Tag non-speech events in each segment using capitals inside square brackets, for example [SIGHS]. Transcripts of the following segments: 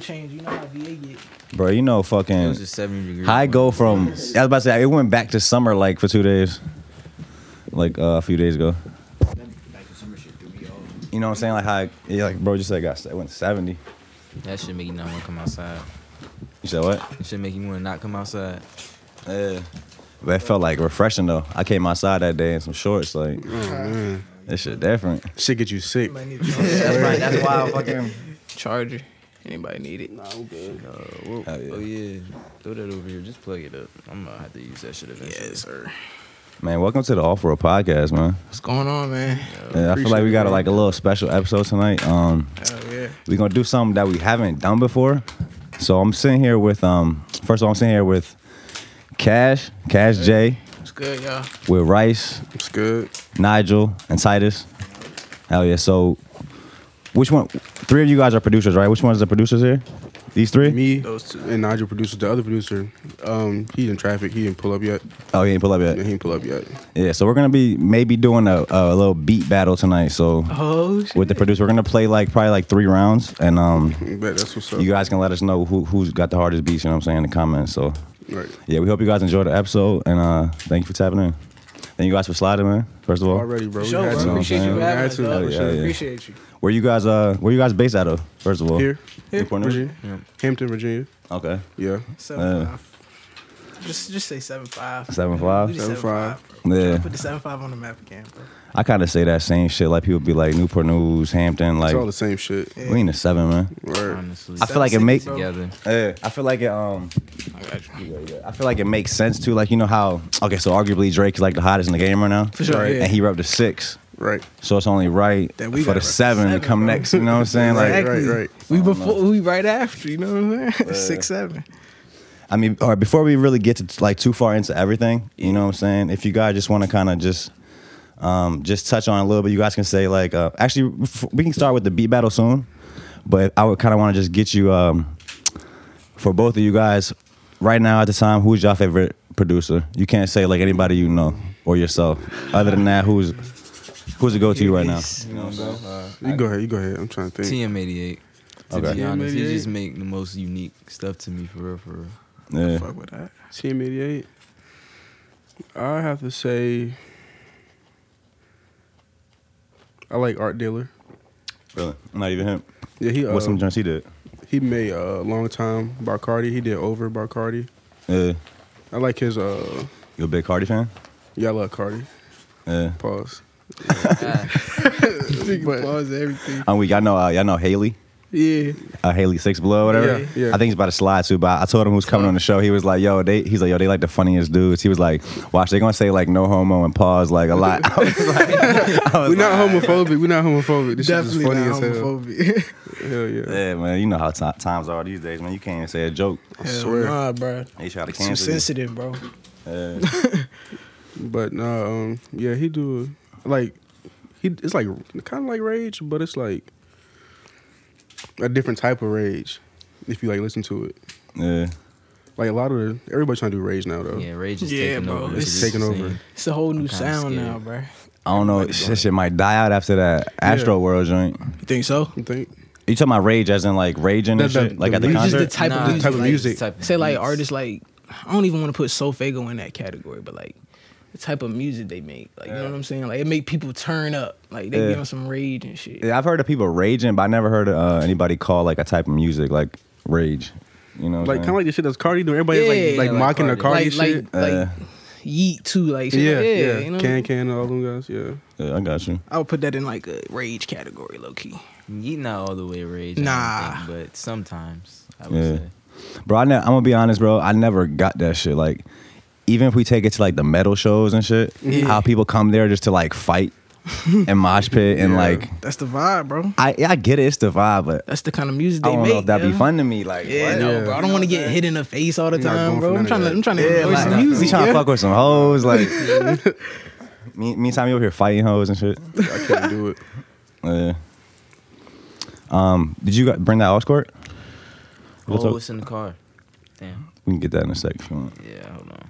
weather change. You know how VA get. Bro, you know It fucking was just 70 degrees. I go from I was about to say it went back to summer like for two days. Like uh, a few days ago. You know what I'm saying? Like how I- yeah, like bro just said it got it went to 70. That should make you not want to come outside. You said what? It should make you want to not come outside. Yeah. But it felt like refreshing though. I came outside that day in some shorts, like Oh man, this shit different. shit get you sick. Might need to. That's right. That's why I [LAUGHS] fucking charger. Anybody need it? Nah, I'm good. Uh, whoa. Oh, yeah. Oh yeah, throw that over here. Just plug it up. I'm gonna have to use that shit eventually. Yes, sir. Man, welcome to the Off World Podcast, man. What's going on, man? Yeah, I feel like we got a, like a little special episode tonight. Um, Hell yeah. we're gonna do something that we haven't done before. So I'm sitting here with um, first of all, I'm sitting here with Cash, CashJay, What's good, y'all? with Rice, It's good. Nigel, and Titus. Hell yeah! So, which one? Three of you guys are producers, right? Which one is the producers here? These three? Me Those two. and Nigel producer. The other producer, um, he in traffic. He didn't pull up yet. Oh, he ain't pull up yet. he didn't pull up yet. Yeah, so we're gonna be maybe doing a, a little beat battle tonight. So Oh shit. with the producer, we're gonna play like probably like three rounds, and um, Bet that's what's up. you guys can let us know who who's got the hardest beats. You know what I'm saying in the comments. So right. yeah, we hope you guys enjoy the episode, and uh, thank you for tapping in. Thank you guys for sliding, man. First of all, Already, bro. For We sure, bro. Appreciate you We having us, to. dog. Yeah, yeah. Appreciate you. where you guys uh where you guys based out of? First of all, Here, Newport News? Virginia, Yeah. Hampton, Virginia. Okay, Yeah. Seven Uh, five. Just just say seven five. seven five. We just Seven seven five. five. bro. Yeah. Put the seven five on the map again, bro. I kind of say that same shit. Like people be like Newport News, Hampton. Like it's all the same shit. Yeah. we in the seven, man. Right. Honestly, I feel like it Seven make. city, bro. together. Yeah, I feel like it. Um, I got you. yeah, yeah. I feel like it makes sense too. Like you know how okay, so arguably Drake is like the hottest in the game right now, For sure. Right. Yeah. and he rep the six. Right. So it's only right That we for the rep the seven, to come bro. next. You know what I'm saying? [LAUGHS] Like, Right, right, right. We before we right after, you know what I'm saying? [LAUGHS] Six seven. I mean, all right. Before we really get to like too far into everything, you know what I'm saying? If you guys just want to kind of just, um, just touch on a little bit, you guys can say like, uh, actually, we can start with the beat battle soon, but I would kind of want to just get you, um, for both of you guys, right now at the time, who's your favorite producer? You can't say like anybody you know or yourself. Other than that, who's who's the go to you right now? You know. Uh, You go ahead. You go ahead. I'm trying to think. TM88. To Okay. be honest, he just make the most unique stuff to me for real, for real. Yeah. Fuck with that. TM88. I have to say, I like Art Dealer. Really? Not even him. Yeah, he What's uh, some joints he did? he made a uh, long time Barcardi. He did over Barcardi. Yeah. I like his uh You a big Carti fan? yeah, I love Carti. Yeah. Pause. [LAUGHS] [LAUGHS] Nigga But- pause everything. I'm weak. I know. Uh, y'all know Haley. Yeah. uh, Haley Six Below, whatever. Yeah, yeah. I think he's about to slide too. But I told him who's coming on the show. He was like, "Yo, they." He's like, "Yo, they like the funniest dudes." He was like, "Watch, they gonna say like no homo and pause like a lot." [LAUGHS] I was like, I was [LAUGHS] We're not like, homophobic. We're not homophobic. This shit is Definitely funny not as homophobic. Hell yeah. [LAUGHS] Yeah, man. You know how ti times are these days, man. You can't even say a joke. I swear. Nah, bro. They try to Too cancel you. sensitive, bro. Yeah. But nah, um, yeah, he do like he. It's like kind of like rage, but it's like a different type of rage. If you like listen to it, yeah. like a lot of the, everybody's trying to do rage now though. Yeah, Rage is Yeah, taking bro, over. it's It's taking just over. It's a whole new sound scared. now, bro. I don't know. Shit, shit might die out after that Astro World joint. You think so? You think? You talking about rage as in like raging and The- the- shit, like the at the music- Just the concert? type Nah, of music. type of like, music. type of Say like artists like I don't even want to put SoFaygo in that category, but like the type of music they make, like you know what I'm saying? Like it make people turn up, like they be Yeah. on some rage and shit. Yeah, I've heard of people raging, but I never heard of, uh, anybody call like a type of music like rage. You know, Like kind of like the shit that's Carti doing. Everybody's Yeah, like like like mocking the Carti. Carti like shit. like like Uh, Yeat too, like shit yeah, like, yeah, yeah. you know. Can can all them guys. Yeah. yeah, I got you. I would put that in like a rage category, low key. Yeat not all the way rage. Nah. think, but sometimes I would Yeah. say. Bro, I ne- I'm gonna be honest, bro. I never got that shit. Like, even if we take it to like the metal shows and shit, Yeah. how people come there just to like fight and mosh pit and Yeah. like, That's the vibe, bro. I I get it, it's the vibe, but That's the kind of music I don't make. know if that'd be fun to me. Like, Yeah, what? no, Yeah. bro. I don't want to get hit in the face all the You're time, bro. I'm trying to. I'm trying to Yeah, enjoy like, some we music. trying to fuck with some hoes, like. [LAUGHS] me, meantime, you over here fighting hoes and shit. I can't do it. Yeah. Um, did you got, bring that aux cord? We'll Oh, talk- it's in the car. Damn. we can get that in a sec if you want. Yeah, hold on.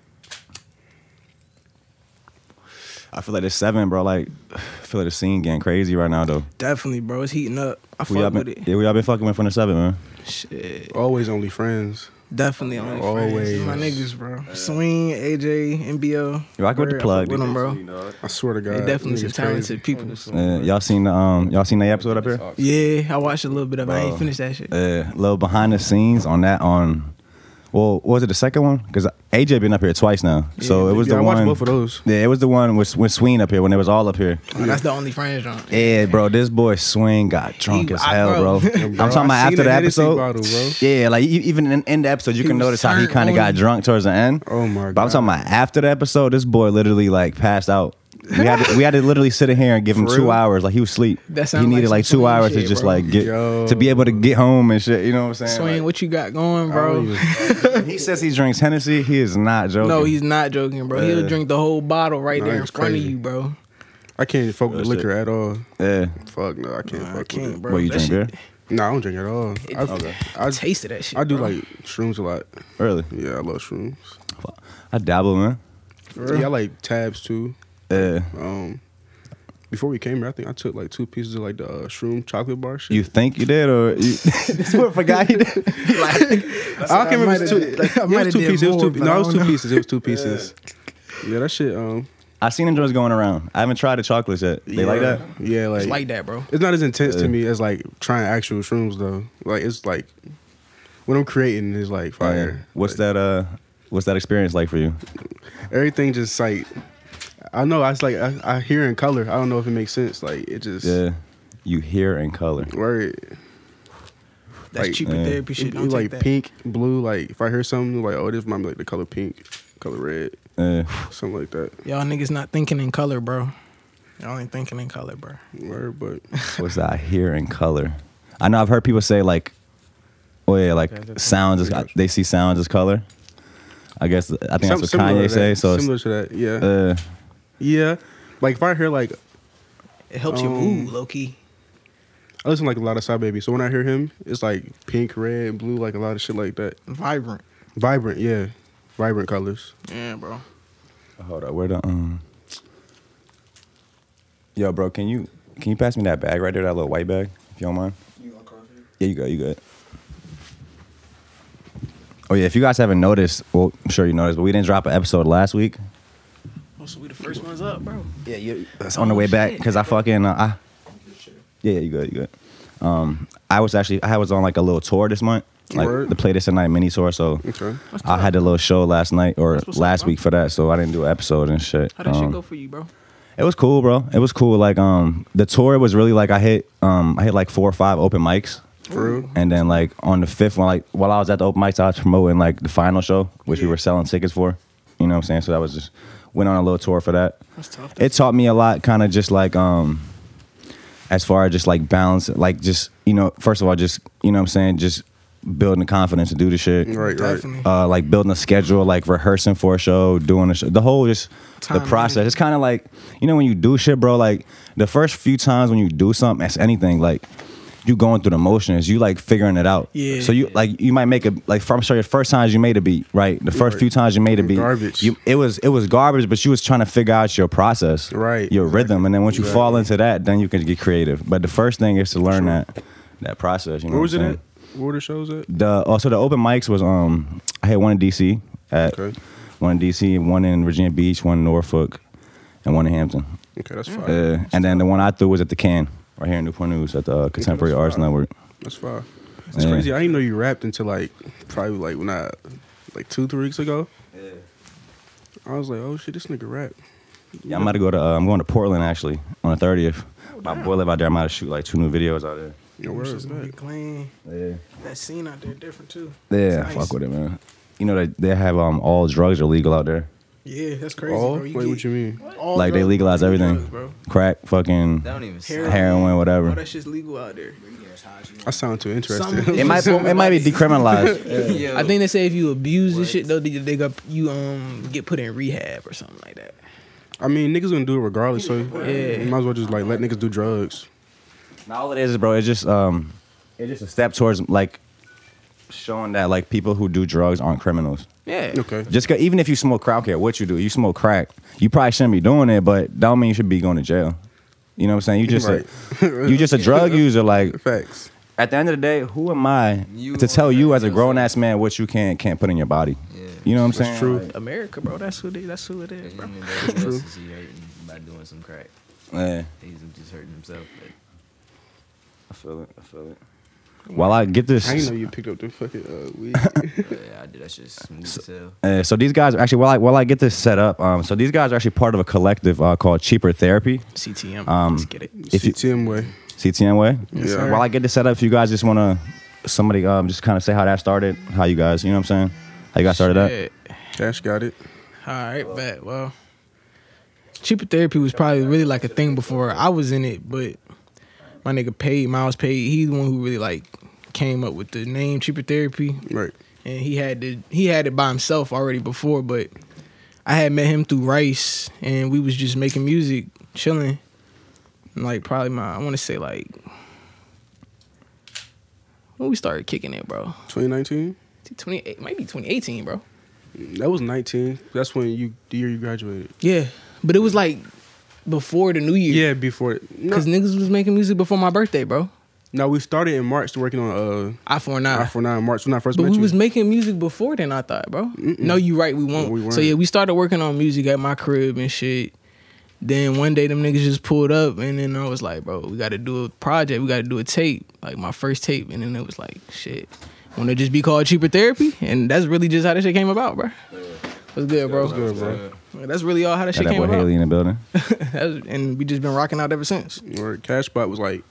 I feel like it's seven, bro. Like, [SIGHS] I feel like the scene getting crazy right now, though. Definitely, bro. It's heating up. I We all fuck with been, it. yeah, we all been fucking with from the seven, man. Shit. Always only friends. Definitely only friends. Always. friends. My niggas, bro. Swing, AJ, NBO. You rock with the plug, with them, bro. I swear to God. They definitely some niggas crazy. talented people. Uh, y'all seen the um, y'all seen the episode up here? Yeah, I watched a little bit of it. I Bro. ain't finished that shit. Uh, little behind the scenes on that on. Well, was it the second one? Because AJ been up here twice now, so it was yeah, the I watched one. both of those. Yeah, it was the one with with Sween up here when they was all up here. Oh, that's the only friends joint. Yeah, bro, this boy Swing got drunk He- as I- hell, bro. bro. [LAUGHS] I'm talking about after the the episode. bottle, bro. Yeah, like even in, in the episode, you He can notice how he kind of got drunk towards the end. Oh my god! But I'm talking about after the episode, this boy literally like passed out. We had to, we had to literally sit in here and give him For two real? hours. Like he was asleep. That he sound needed like like two Swing hours to shit, just bro. like get Yo. to be able to get home and shit. You know what I'm saying? Swing, Like, what you got going, bro? Oh, don't [LAUGHS] he says he drinks Hennessy. He is not joking. No, he's not joking, bro. He'll drink the whole bottle right Nah, there in it's front crazy. of you, bro. I can't fuck with liquor at all. yeah. Fuck no, I can't Nah, I fuck can't, with it. bro. What you That drink beer? No, I don't drink at all. I, Okay. I, Taste of that shit. I do bro. like shrooms a lot. Really? Yeah, I love shrooms. I dabble, man. Yeah, I like tabs too. Yeah. Um, before we came here, I think I took like two pieces of like the uh, shroom chocolate bar shit. You think you did, or you, [LAUGHS] [LAUGHS] this one forgot he did? [LAUGHS] I can't remember. If it was two, like, I it was might've two did pieces. It was two. No, it was two know. pieces. It was two pieces. Yeah, that shit. Um, I seen them joints going around. I haven't tried the chocolates yet. They like yeah. that? Yeah, like, It's like that, bro. it's not as intense Yeah. to me as like trying actual shrooms though. Like it's like when I'm creating is like fire. What's Like, that? Uh, what's that experience like for you? Everything just like I know. I was like I, I hear in color. I don't know if it makes sense. Like it just Yeah, you hear in color. word. That's Like, cheaper yeah. therapy shit. It- Don't it take like that. pink, blue. Like if I hear something like oh this might be like the color pink, color red, Uh, something like that. Y'all niggas not thinking in color, bro. Y'all ain't thinking in color, bro. Word, but [LAUGHS] what's that? I hear in color. I know I've heard people say like, oh yeah, like sounds. Is, they see sounds as color. I guess I think Some- that's what similar Kanye to say. So it's, similar to that, yeah, uh, yeah. Like if I hear like It helps you Um, move, low key. I listen like a lot of Side Baby, so when I hear him, it's like pink, red, blue, like a lot of shit like that. Vibrant. Vibrant, yeah, vibrant colors. Yeah, bro. hold up, where the um. Yo, bro, can you can you pass me that bag right there, that little white bag, if you don't mind? Yeah, you good, you good. Oh yeah, if you guys haven't noticed, well, I'm sure you noticed, but we didn't drop an episode last week. Oh, so we the first ones up, bro. Yeah, you. That's on the way back because I fucking uh, I. Yeah, yeah, you good, you good. Um, I was actually I was on like a little tour this month, like Word. the Play This at Night mini tour. So Okay. I had a little show last night or That's what's up, last bro. week for that, so I didn't do an episode and shit. How that shit Um, go for you, bro? It was cool, bro. It was cool. Like um, the tour was really like I hit um I hit like four or five open mics. For real? And then like on the fifth one, like while I was at the open mics, I was promoting like the final show, which we were selling tickets for. You know what I'm saying? So that was just went on a little tour for that. That's tough. It taught me a lot, kind of just like um, as far as just like balance, like just you know, first of all, just you know what I'm saying, just building the confidence to do the shit. Right, right. Uh, like building a schedule, like rehearsing for a show, doing a show, the whole just Time the process. management. It's kind of like you know when you do shit, bro. Like the first few times when you do something, as anything, like you going through the motions, you like figuring it out. Yeah. So you like you might make a like I'm sure your first times you made a beat, right? The first Right. few times you made a beat, Garbage. You it was it was garbage, but you was trying to figure out your process, Right, Your rhythm, and then once you Exactly. fall into that, then you can get creative. But the first thing is to learn that that process. You know Where was what it at? Where were the shows at? The also the open mics was um I had one in DC at Okay. one in DC, one in Virginia Beach, one in Norfolk, and one in Hampton. Okay, that's fine. Uh, and then the one I threw was at the Can right here in Newport News at the uh, Contemporary Arts fine. Network. That's fine. It's Yeah. crazy. I didn't know you rapped until like probably like when I like two three weeks ago. Yeah. I was like, oh shit, this nigga rap. Yeah, I'm about to go to uh, I'm going to Portland actually on the 30th. My boy live out there. I'm about to shoot like two new videos out there. Your Them word shits is gonna be clean. Yeah. That scene out there different too. Yeah, It's fuck with it, man. You know they they have um all drugs are legal out there. Yeah, that's crazy, bro. wait, get what you mean? all Like, they legalize everything. drugs, bro. Crack, fucking That Heroin. sound. heroin, All whatever. that shit's legal out there. I sound too interested. It might [LAUGHS] it might be decriminalized. [LAUGHS] Yo. I think they say if you abuse this shit though, they, they got you um get put in rehab or something like that. I mean, niggas gonna do it regardless. So Yeah. you might as well just like let niggas do drugs. Now all it is, bro, it's just um, it's just a step towards like showing that like people who do drugs aren't criminals. Yeah. Okay. Just 'cause- even if you smoke crack, care what you do. You smoke crack, you probably shouldn't be doing it, but that don't mean you should be going to jail. You know what I'm saying? You just Right. a, you just a drug [LAUGHS] user. Like Facts. at the end of the day, who am I You to tell you as a grown ass man what you can can't put in your body? Yeah. You know what I'm That's saying? true. Like, America, bro. That's who it is. That's who it is, bro. then nobody else is he hurting by doing some crack. yeah, He's just hurting himself. But I feel it. I feel it. While I get this, I didn't know you picked up the fucking uh, weed. [LAUGHS] yeah, I did that just smooth as hell. Uh, so these guys are actually, while I while I get this set up, um, so these guys are actually part of a collective uh, called Cheaper Therapy, CTM. Um, Let's get it. If you- CTM way. CTM way. Yes, sir. While I get this set up, if you guys just want to, somebody um, just kind of say how that started, how you guys, you know what I'm saying, how you guys started that. Shit. Cash got it. All right, bet. Well, cheaper therapy was probably really like a thing before I was in it, but my nigga paid, Miles paid. He's the one who really like came up with the name cheaper therapy, Right. and he had to he had it by himself already before, but I had met him through Rice, and we was just making music, chilling. And, Like probably my I want to say like when we started kicking it, bro. 2019. 28 maybe 2018, bro. That was 19. That's when you the year you graduated. Yeah, but it was like before the new year. Yeah, before. No, Cause niggas was making music before my birthday, bro. no, we started in March working on uh I four nine. I for nine March when I first But met we you. was making music before then. I thought, bro. No, you right. We won't. We weren't. so yeah, we started working on music at my crib and shit. Then one day them niggas just pulled up, and then I was like, bro, we got to do a project. We got to do a tape, like my first tape. And then it was like, shit, want to just be called cheaper therapy? And that's really just how this shit came about, bro. What's good, bro? What's good, bro? That's really all how that Got shit that came boy about. Haley in the building. [LAUGHS] And we just been rocking out ever since. Or Cash Spot was like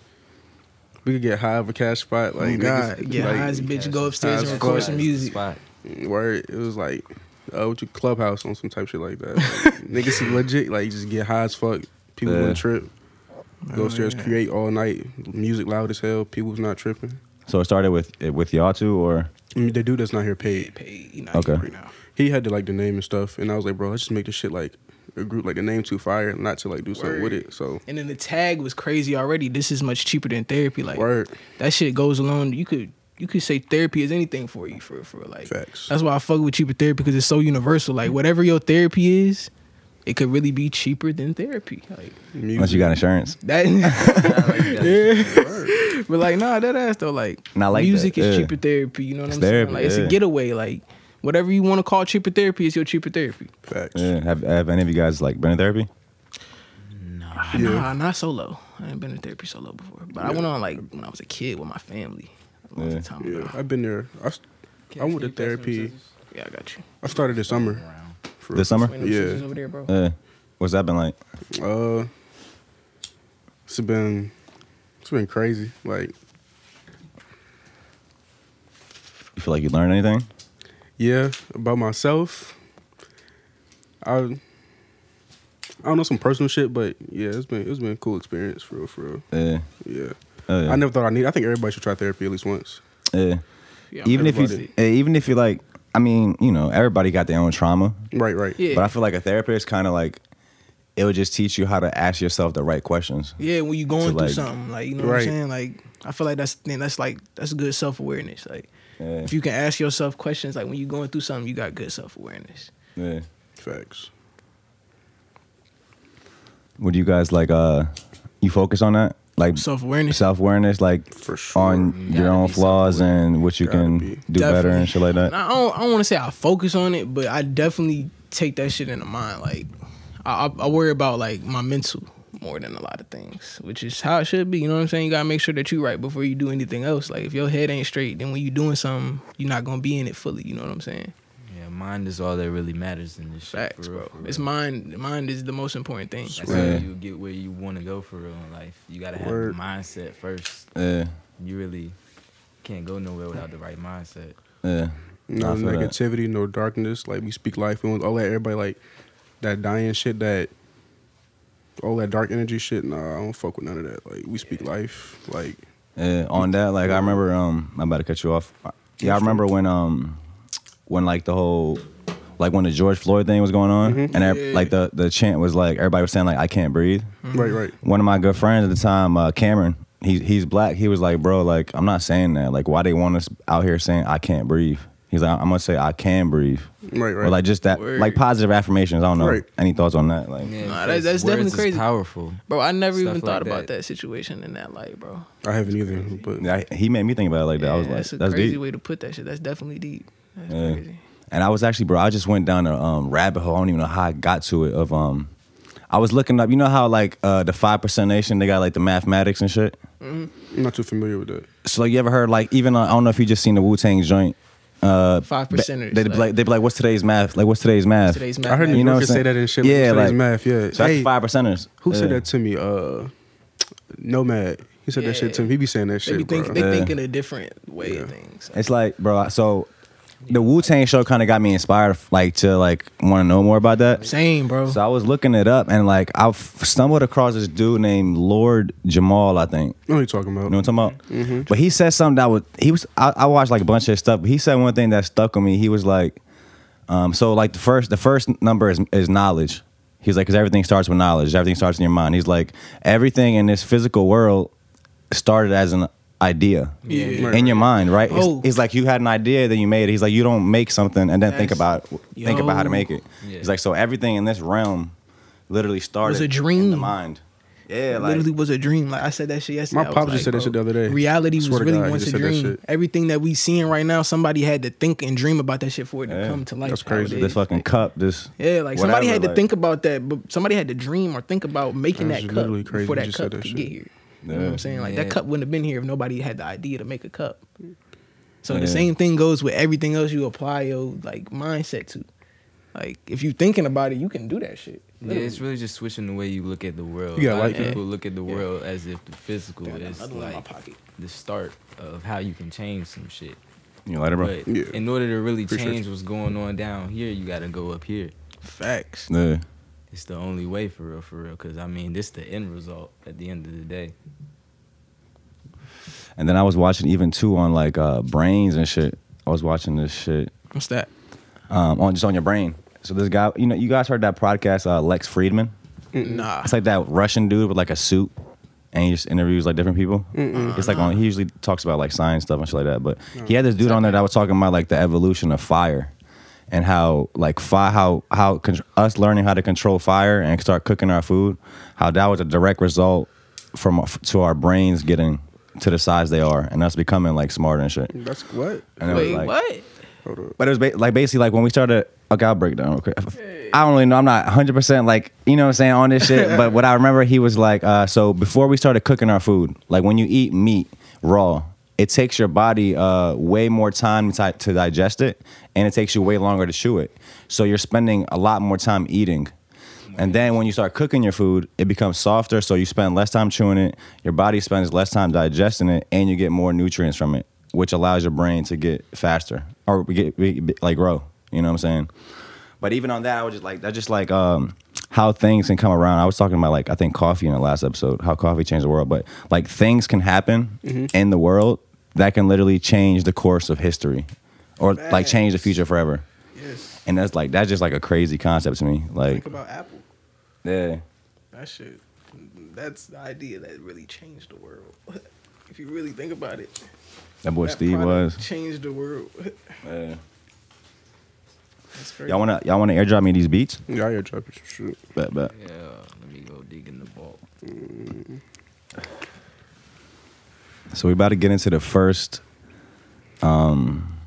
we could get high of a cash spot. Like Oh God, niggas- get like, high as a bitch, go upstairs and record some music. Spot. Where it was like oh, what you clubhouse on some type shit like that. Like, [LAUGHS] niggas see legit like just get high as fuck. People Yeah. want to trip. Go Oh, upstairs, yeah. create all night. Music loud as hell. People's not tripping. So it started with with y'all two, or I mean, the dude that's not here paid. Paid, he not Okay. here right now. He had to like the name and stuff, and I was like, bro, let's just make this shit like a group, like a name too fire, not to like do something with it. So And then the tag was crazy already. This is much cheaper than therapy. Like word that shit goes along. You could you could say therapy is anything for you for for like. facts. That's why I fuck with cheaper therapy because it's so universal. Like whatever your therapy is, it could really be cheaper than therapy. Like unless Music. you got insurance. that. [LAUGHS] yeah. [LAUGHS] but like nah, that ass though. Like, Not like music that, is yeah. cheaper therapy. You know what It's I'm saying? therapy, Like it's yeah. a getaway. Like whatever you want to call cheaper therapy is your cheaper therapy. Facts. Yeah. Have, have any of you guys like been in therapy? Yeah. Nah, not solo. I ain't been in therapy solo before. But I went on like when I was a kid with my family. A long Yeah. time Yeah. I've been there. I, s- I went to therapy. Yeah, I got you. I started this summer. For This summer? Yeah. over there, bro. Yeah. What's that been like? Uh, it's been it's been crazy. Like, You feel like you learned anything? Yeah, about myself. I I don't know some personal shit, but yeah, it's been it's been a cool experience for real, for real. Yeah. Yeah. Oh, yeah. I never thought I need. I think everybody should try therapy at least once. Yeah. Yeah, Even if you, eh, even if you like, I mean, you know, everybody got their own trauma, Right, right. Yeah. but I feel like a therapist kind of like, it would just teach you how to ask yourself the right questions. Yeah, when you're going through like- something, like you know what I'm saying. Like I feel like that's that's like that's good self awareness. Like Yeah. if you can ask yourself questions, like when you're going through something, you got good self awareness. Yeah. Facts. Would you guys like, uh, you focus on that? Like Self awareness. self awareness, like For sure. on You your own flaws and what you Gotta can be. do better and shit like that. I don't, I don't want to say I focus on it, but I definitely take that shit into mind. Like, I, I, I worry about like my mental more than a lot of things, which is how it should be. You know what I'm saying? You gotta make sure that you're right before you do anything else. Like, if your head ain't straight, then when you're doing something, you're not gonna be in it fully. You know what I'm saying? Yeah, mind is all that really matters in this shit. Facts, for real, bro. for real. It's mind. Mind is the most important thing. That's Yeah. how you get where you want to go for real in life. You gotta have Word. the mindset first. Yeah. You really can't go nowhere without the right mindset. Yeah. No I feel that. negativity, no darkness. Like we speak life. We want all that. Everybody like that dying shit. That all that dark energy shit. Nah, I don't fuck with none of that. Like we speak life. Like Yeah, on that, like I remember, um, I'm about to cut you off. Yeah, I remember when, um, when like the whole, like when the George Floyd thing was going on, and ev- Yeah. like the the chant was like everybody was saying like I can't breathe. right, right. One of my good friends at the time, uh, Cameron, He's he's black. He was like, bro, like I'm not saying that. Like, why they want us out here saying I can't breathe? He's like, I'm gonna say I can breathe. Right, right. Or like just that, Word. like positive affirmations. I don't know. Right. Any thoughts on that? Like, Yeah, Nah, that- that's words definitely is crazy. powerful. Bro, I never Stuff even thought like about that. that situation in that light, bro. I haven't either, but yeah, he made me think about it like that. I was like, that's a that's crazy deep. way to put that shit. That's definitely deep. That's Yeah. crazy. And I was actually, bro, I just went down a um, rabbit hole. I don't even know how I got to it. Of um, I was looking up. You know how like uh, the Five Percent Nation they got like the mathematics and shit. I'm not too familiar with that. So like you ever heard like even uh, I don't know if you just seen the Wu Tang joint. Uh, Five ba- percenters, They be like- like they be like, what's today's math? Like what's today's math? Today's math I heard math. New You know what Yorkers say that in shit. Yeah, Yeah, like- math. Yeah. So Hey, the five percenters. who said that to me? Uh, Nomad. He said that shit to me. He be saying that They shit, be think, bro. they Yeah. think in a different way of Yeah. things. It's like, bro. So the Wu Tang show kind of got me inspired, like to like want to know more about that. Same, bro. So I was looking it up and like I stumbled across this dude named Lord Jamar, I think. I know what you talking about. You know what I'm talking about? Mm-hmm. But he said something that was he was I, I watched like a bunch of his stuff, but he said one thing that stuck with me. He was like, um, so like the first the first number is is knowledge. He's like, because everything starts with knowledge. Everything starts in your mind. He's like, everything in this physical world started as an idea Yeah. Right, in your mind, right? It's- Oh. He's like, you had an idea, then you made it. He's like, you don't make something and then think That's- about think about how to make it. Yeah. He's like, so everything in this realm literally started was a dream in the mind. Yeah, like literally was a dream. Like I said that shit yesterday. My I pops like, just said that shit the other day. Reality was really God, once a just said that dream. Everything that we seeing right now, somebody had to think and dream about that shit for it to come to life. That's crazy. nowadays. this fucking cup, this Yeah, like somebody whatever, had to like- think about that, but somebody had to dream or think about making that cup literally crazy before that cup said that could shit. get here. You know what I'm saying? Like that cup wouldn't have been here if nobody had the idea to make a cup. So Yeah. the same thing goes with everything else you apply your like mindset to. Like if you thinking about it, you can do that shit. Yeah, it's really just switching the way you look at the world. You gotta like of it. people look at the Yeah. world as if the physical Got is another one in my like pocket. the start of how you can change some shit. you know, let it bro. But Yeah. in order to really Appreciate change what's going on down here, you got to go up here. Facts. Yeah. It's the only way for real, for real. Because I mean, this the end result at the end of the day. And then I was watching even too on like uh brains and shit. I was watching this shit What's that? um on just on your brain. So this guy, you know, you guys heard that podcast, uh, Lex Fridman. Nah. It's like that Russian dude with like a suit, and he just interviews like different people. It's like on. He usually talks about like science stuff and shit like that. But he had this dude on there that was talking about like the evolution of fire, and how like fire, how how con- us learning how to control fire and start cooking our food, how that was a direct result from to our brains getting to the size they are, and us becoming like smarter and shit. That's what? And it was Wait, like- what? But it was ba- like basically like when we started. Okay, I'll break down real quick. I don't really know. I'm not 100 percent like you know what I'm saying on this shit. [LAUGHS] but what I remember, he was like, uh, so before we started cooking our food, like when you eat meat raw, it takes your body uh, way more time to, to digest it, and it takes you way longer to chew it. So you're spending a lot more time eating. And then when you start cooking your food, it becomes softer, so you spend less time chewing it. Your body spends less time digesting it, and you get more nutrients from it, which allows your brain to get faster or get like grow. You know what I'm saying? But even on that, I was just like, that's just like um, how things can come around. I was talking about like I think coffee in the last episode, how coffee changed the world. But like things can happen in the world that can literally change the course of history, or like change the future forever. Yes. And that's like that's just like a crazy concept to me. Like, Think about Apple. yeah. That shit. That's the idea that really changed the world. [LAUGHS] if you really think about it. That boy that Steve was. changed the world. Yeah. [LAUGHS] That's crazy. Y'all wanna y'all wanna airdrop me these beats? Yeah, I airdrop it. Shit. Bet bet. Yeah, let me go dig in the vault. Mm. So we're about to get into the first um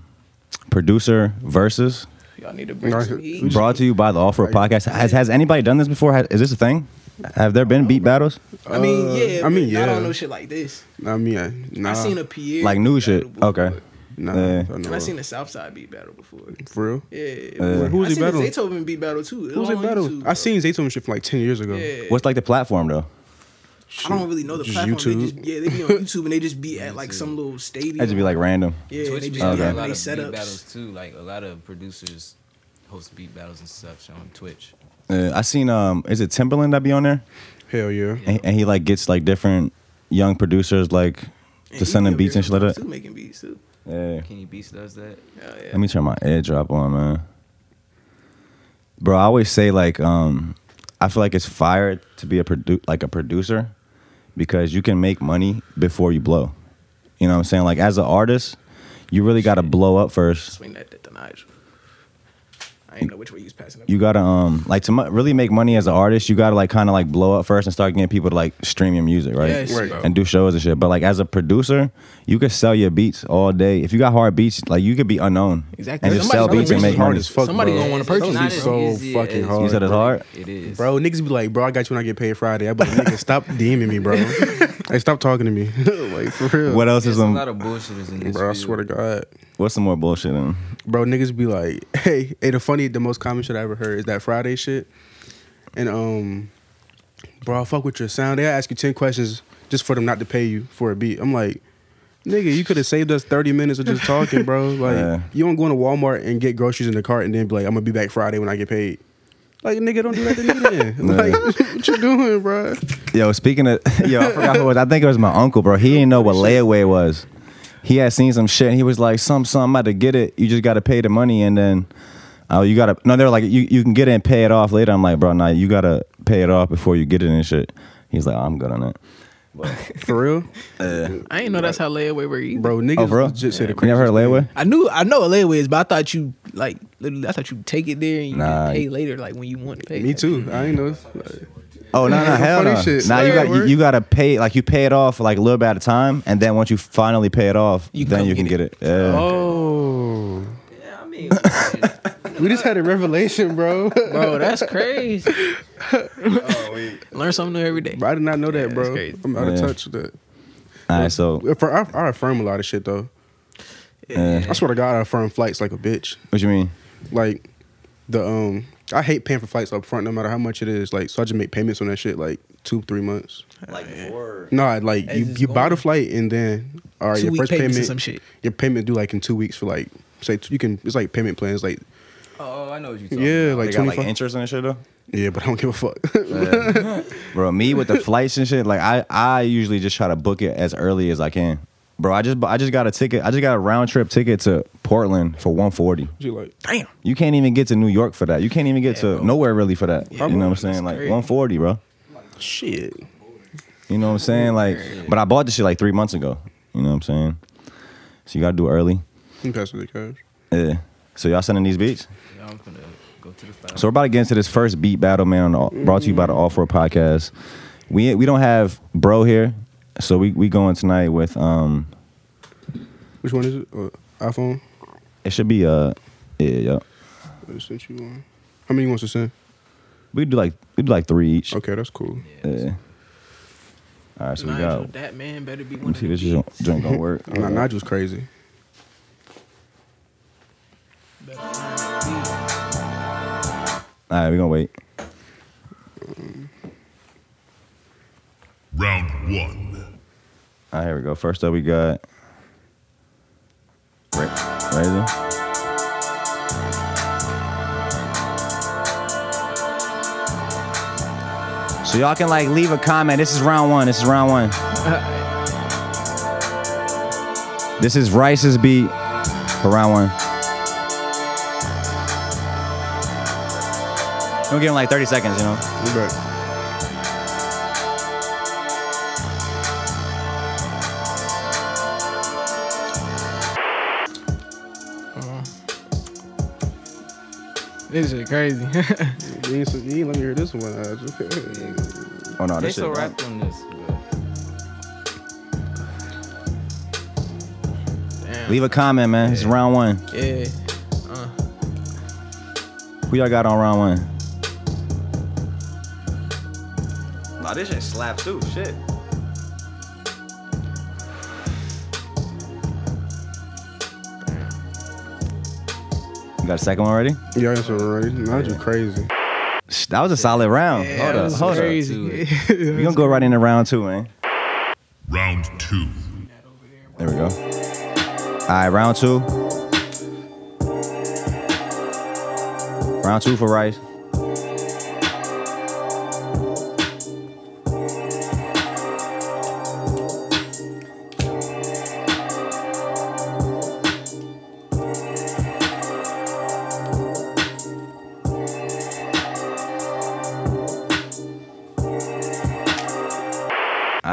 producer versus Y'all need to bring No, some heat. brought to you by the Off World Podcast. Has has anybody done this before? Has, is this a thing? Have there been beat battles? I mean, Uh, yeah. I mean, but Not yeah. on no shit like this. I mean, I, nah, I seen a Pierre Like new beat shit. battle before. Okay. Nah, Yeah. I And know. I seen the Southside beat battle before. for real. Yeah. it Uh, was- Who was I he seen the battling? Zaytoven beat battle too. It Who's was it on battle? YouTube, I bro. seen Zaytoven shit from like ten years ago. Yeah. What's like the platform though? I don't really know the Just platform. They just, yeah, they be on [LAUGHS] YouTube and they just be at like some little stadium. That'd just be like random. yeah, Twitch they just having be Okay. a lot they of beat setups. battles too. Like a lot of producers host beat battles and such on Twitch. Uh, I seen um is it Timbaland that be on there? Hell yeah. And, and he like gets like different young producers like And to send be them beats and shit like that. sometimes, Too, making beats too. Yeah. Kenny Beats does that. Hell yeah. Let me turn my airdrop on, man. Bro, I always say like um I feel like it's fire to be a produ- like a producer because you can make money before you blow. You know what I'm saying? Like as an artist, you really got to blow up first. Swing that to Nigel. I didn't know which way you was passing it. You gotta um like to mu- really make money as an artist, you gotta like kind of like blow up first and start getting people to like stream your music, right? Yes, Right. bro. and do shows and shit. But like as a producer, you could sell your beats all day. If you got hard beats, like you could be unknown Exactly. and just sell beats and make money. fuck. Somebody gonna wanna purchase Those it. beats so easy fucking hard. You said it's bro. hard. It is, Bro, niggas be like, bro, I got you when I get paid Friday. I be like, nigga, stop [LAUGHS] DMing me, bro. [LAUGHS] hey, stop talking to me. [LAUGHS] like, for real. What else There's is a some? lot of bullshitters in this. Bro, I field. swear to God. What's some more bullshit? In? Bro, niggas be like, [LAUGHS] hey, hey, the funny, the most common shit I ever heard is that Friday shit. And, um, bro, I fuck with your sound. They ask you 10 questions just for them not to pay you for a beat. I'm like, nigga, you could have saved us 30 minutes of just talking, bro. [LAUGHS] Like, Yeah. you don't go into Walmart and get groceries in the cart and then be like, I'm gonna be back Friday when I get paid. Like, nigga, don't do that to me then. [LAUGHS] Like, what you doing, bro? Yo, speaking of, [LAUGHS] yo, I forgot who it was. I think it was my uncle, bro. He didn't know what layaway was. He had seen some shit and he was like, some, some, I'm about to get it. You just got to pay the money and then, oh, you got to, no, they're like, you, you can get it and pay it off later. I'm like, bro, nah, you got to pay it off before you get it and shit. He's like, oh, I'm good on that. [LAUGHS] For real? I didn't know that's how layaway work either. Bro, niggas Oh, for real? legit say the You never heard of layaway? thing. I knew I know what layaway is, but I thought you like literally I thought you take it there and you Nah. just pay later, like when you want to pay. Me too. I ain't know. Oh no no hell no! shit. Nah, you got you, you got to pay like you pay it off like a little bit at a time, and then once you finally pay it off, You then you can get get it. Yeah. Oh. Yeah, I mean, We just had a revelation, bro. Bro, that's crazy. [LAUGHS] [LAUGHS] Learn something new every day. Bro, I did not know that, that's bro. crazy. I'm out of touch with that. All right, so For, I, I affirm a lot of shit though. uh, I swear to God, I affirm flights like a bitch. what you mean? Like the um, I hate paying for flights up front, no matter how much it is. Like, so I just make payments on that shit like two, three months. Like before. No, I, like As you, it's you buy the flight and then all right, Two your first payment, some shit. your payment due like in two weeks for like say you can. It's like payment plans, like oh, I know what you're talking yeah, about. like They got twenty like interest and shit though. yeah, but I don't give a fuck. [LAUGHS] Bro, me with the flights and shit, like I I usually just try to book it as early as I can. Bro, I just I just got a ticket. I just got a round trip ticket to Portland for 140. you like Damn. You can't even get to New York for that. You can't even get to bro. nowhere really for that. Yeah, you know what I'm saying? Like 140, bro. shit. You know what I'm saying? Like, but I bought this shit like three months ago. You know what I'm saying? So you gotta do it early. You pass me the cash. Yeah. So y'all sending these beats? Yeah, I'm gonna go to the file. So we're about to get into this first beat battle, man. On the, brought to you by the Off World Podcast. We we don't have bro here, so we we going tonight with um. Which one is it? Uh, iPhone. It should be uh yeah yeah. I sent you one. How many you wants to send? We do like we do like three each. Okay, that's cool. Yeah. All right, so we Nigel, got. that man better be one me of see if this joint joint gonna work. [LAUGHS] Nah, Nigel's crazy. better All right, we gonna wait. Round one. All right, here we go. First up, we got. Ra- Razor. So y'all can like leave a comment. This is round one. This is round one. This is Rice's beat for round one. We'll give him like 30 seconds, you know. You bet. This is crazy. [LAUGHS] [LAUGHS] You ain't, you ain't let me hear this one, Nigel. Oh no, They this so shit. rapped on this. Damn. Leave a comment, man. This is round one. Yeah. Uh. Who y'all got on round one? Nah, this shit slap too. Shit. Got a second one already? Yeah, I answered already. Nigel crazy. That was a solid round. Yeah, hold that up, was hold up. crazy. We [LAUGHS] gonna go right into round two, man. Round two. There we go. All right, round two. Round two for Rice.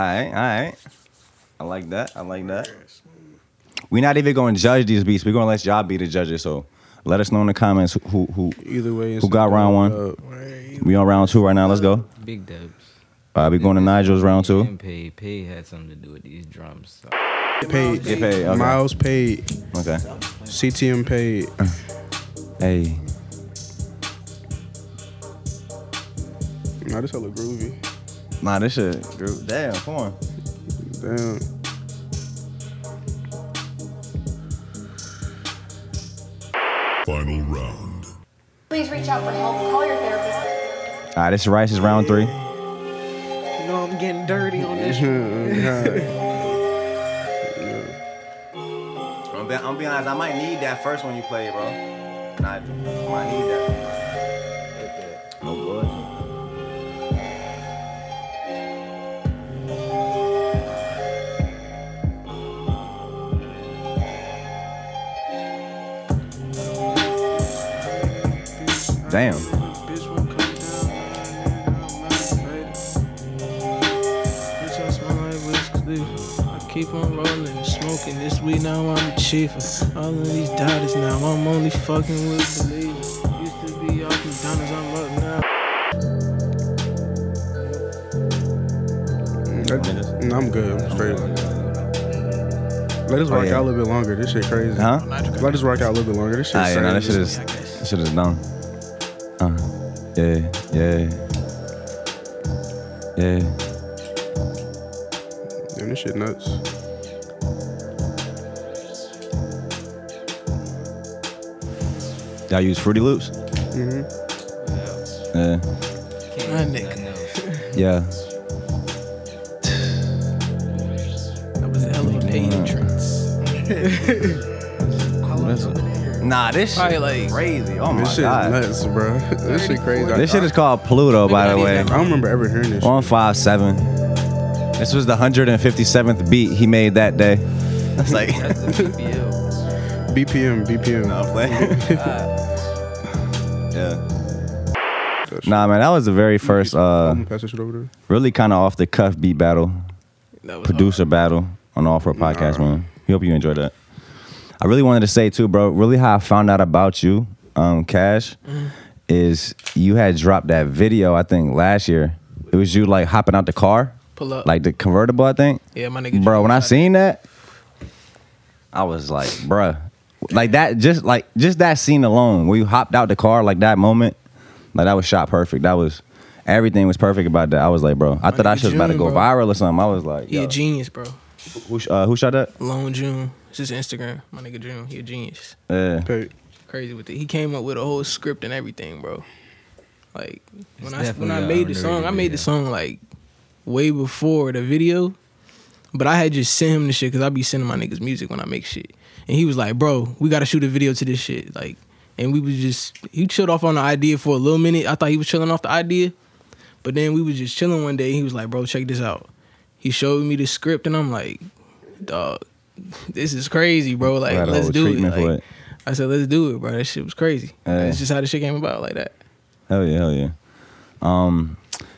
Right, all right. I like that. I like that. We're not even going to judge these beats. We're going to let y'all be the judges. So let us know in the comments who who. Either way, Who got round one? Uh, We on round two right now. Let's go. Big dubs. All right, we going to Nigel's round two. And Pay, pay had something to do with these drums. So. paid. Get paid. Okay. Miles paid. Okay. CTM paid. Hey. Nah, this hella groovy. Nah, this shit. Dude, damn, come on. Damn. Final round. Please reach out for help. Call your therapist. All right, this is Rice is round three. You know I'm getting dirty on this. [LAUGHS] Oh, I'm be, I'm be honest, I might need that first one you played, bro. Nigel. I might need that. I keep on rolling, smoking this weed. Now I'm the chief. All of these doubters now, I'm only fucking with believers. Used to be off McDonald's, I'm up now. That- nah, I'm good. I'm straight. Let us Oh, rock yeah. out a little bit longer. This shit crazy. Huh? Let us rock out a little bit longer. This shit Ah, yeah, no, this shit crazy. is, this shit is dumb. Yeah, yeah. Yeah. Damn, this shit nuts. Y'all use Fruity Loops? Mm-hmm. Yeah. Can't My nigga. Yeah. That was a hell [LAUGHS] of a paid entrance. Nah, this Probably shit like- crazy. Oh my god. [LAUGHS] This shit god. is nuts, bro. this shit crazy. This shit is called Pluto, by the way. I don't remember ever hearing this. One five seven. This was the 157th beat he made that day. That's like [LAUGHS] [LAUGHS] That's the BBL. BPM, BPM. No, I'm playing. God. yeah. Nah, man, that was the very first, uh, I'm gonna pass this shit over there. really kind of off the cuff beat battle, That was producer battle on Off World Podcast, man. We hope you enjoyed that. I really wanted to say too, bro. Really, how I found out about you, um, Cash, is you had dropped that video. I think last year. It was you like hopping out the car, Pull up. like the convertible. I think. yeah, my nigga. bro when i seen that i was like bruh like that just like just that scene alone where you hopped out the car like that moment like that was shot perfect that was everything was perfect about that i was like bro i thought I nigga shit was about to June, go bro. viral or something i was like He yo, a genius, bro. who, sh- uh, who shot that Lone June. It's his Instagram. My nigga June. He a genius. yeah Paid. Crazy with it. He came up with a whole script and everything, bro. Like when I when definitely I a made the song, underrated I made the song like way before the video. But I had just sent him the shit because I be sending my niggas music when I make shit. And he was like, bro, we gotta shoot a video to this shit. Like, and we was just he chilled off on the idea for a little minute. I thought he was chilling off the idea. But then we was just chilling one day and he was like, bro, check this out. He showed me the script and I'm like, dog, this is crazy, bro. Like, let's do it. Like, it. I said, let's do it, bro. That shit was crazy. Yeah. That's just how the shit came about, like that. hell yeah hell yeah um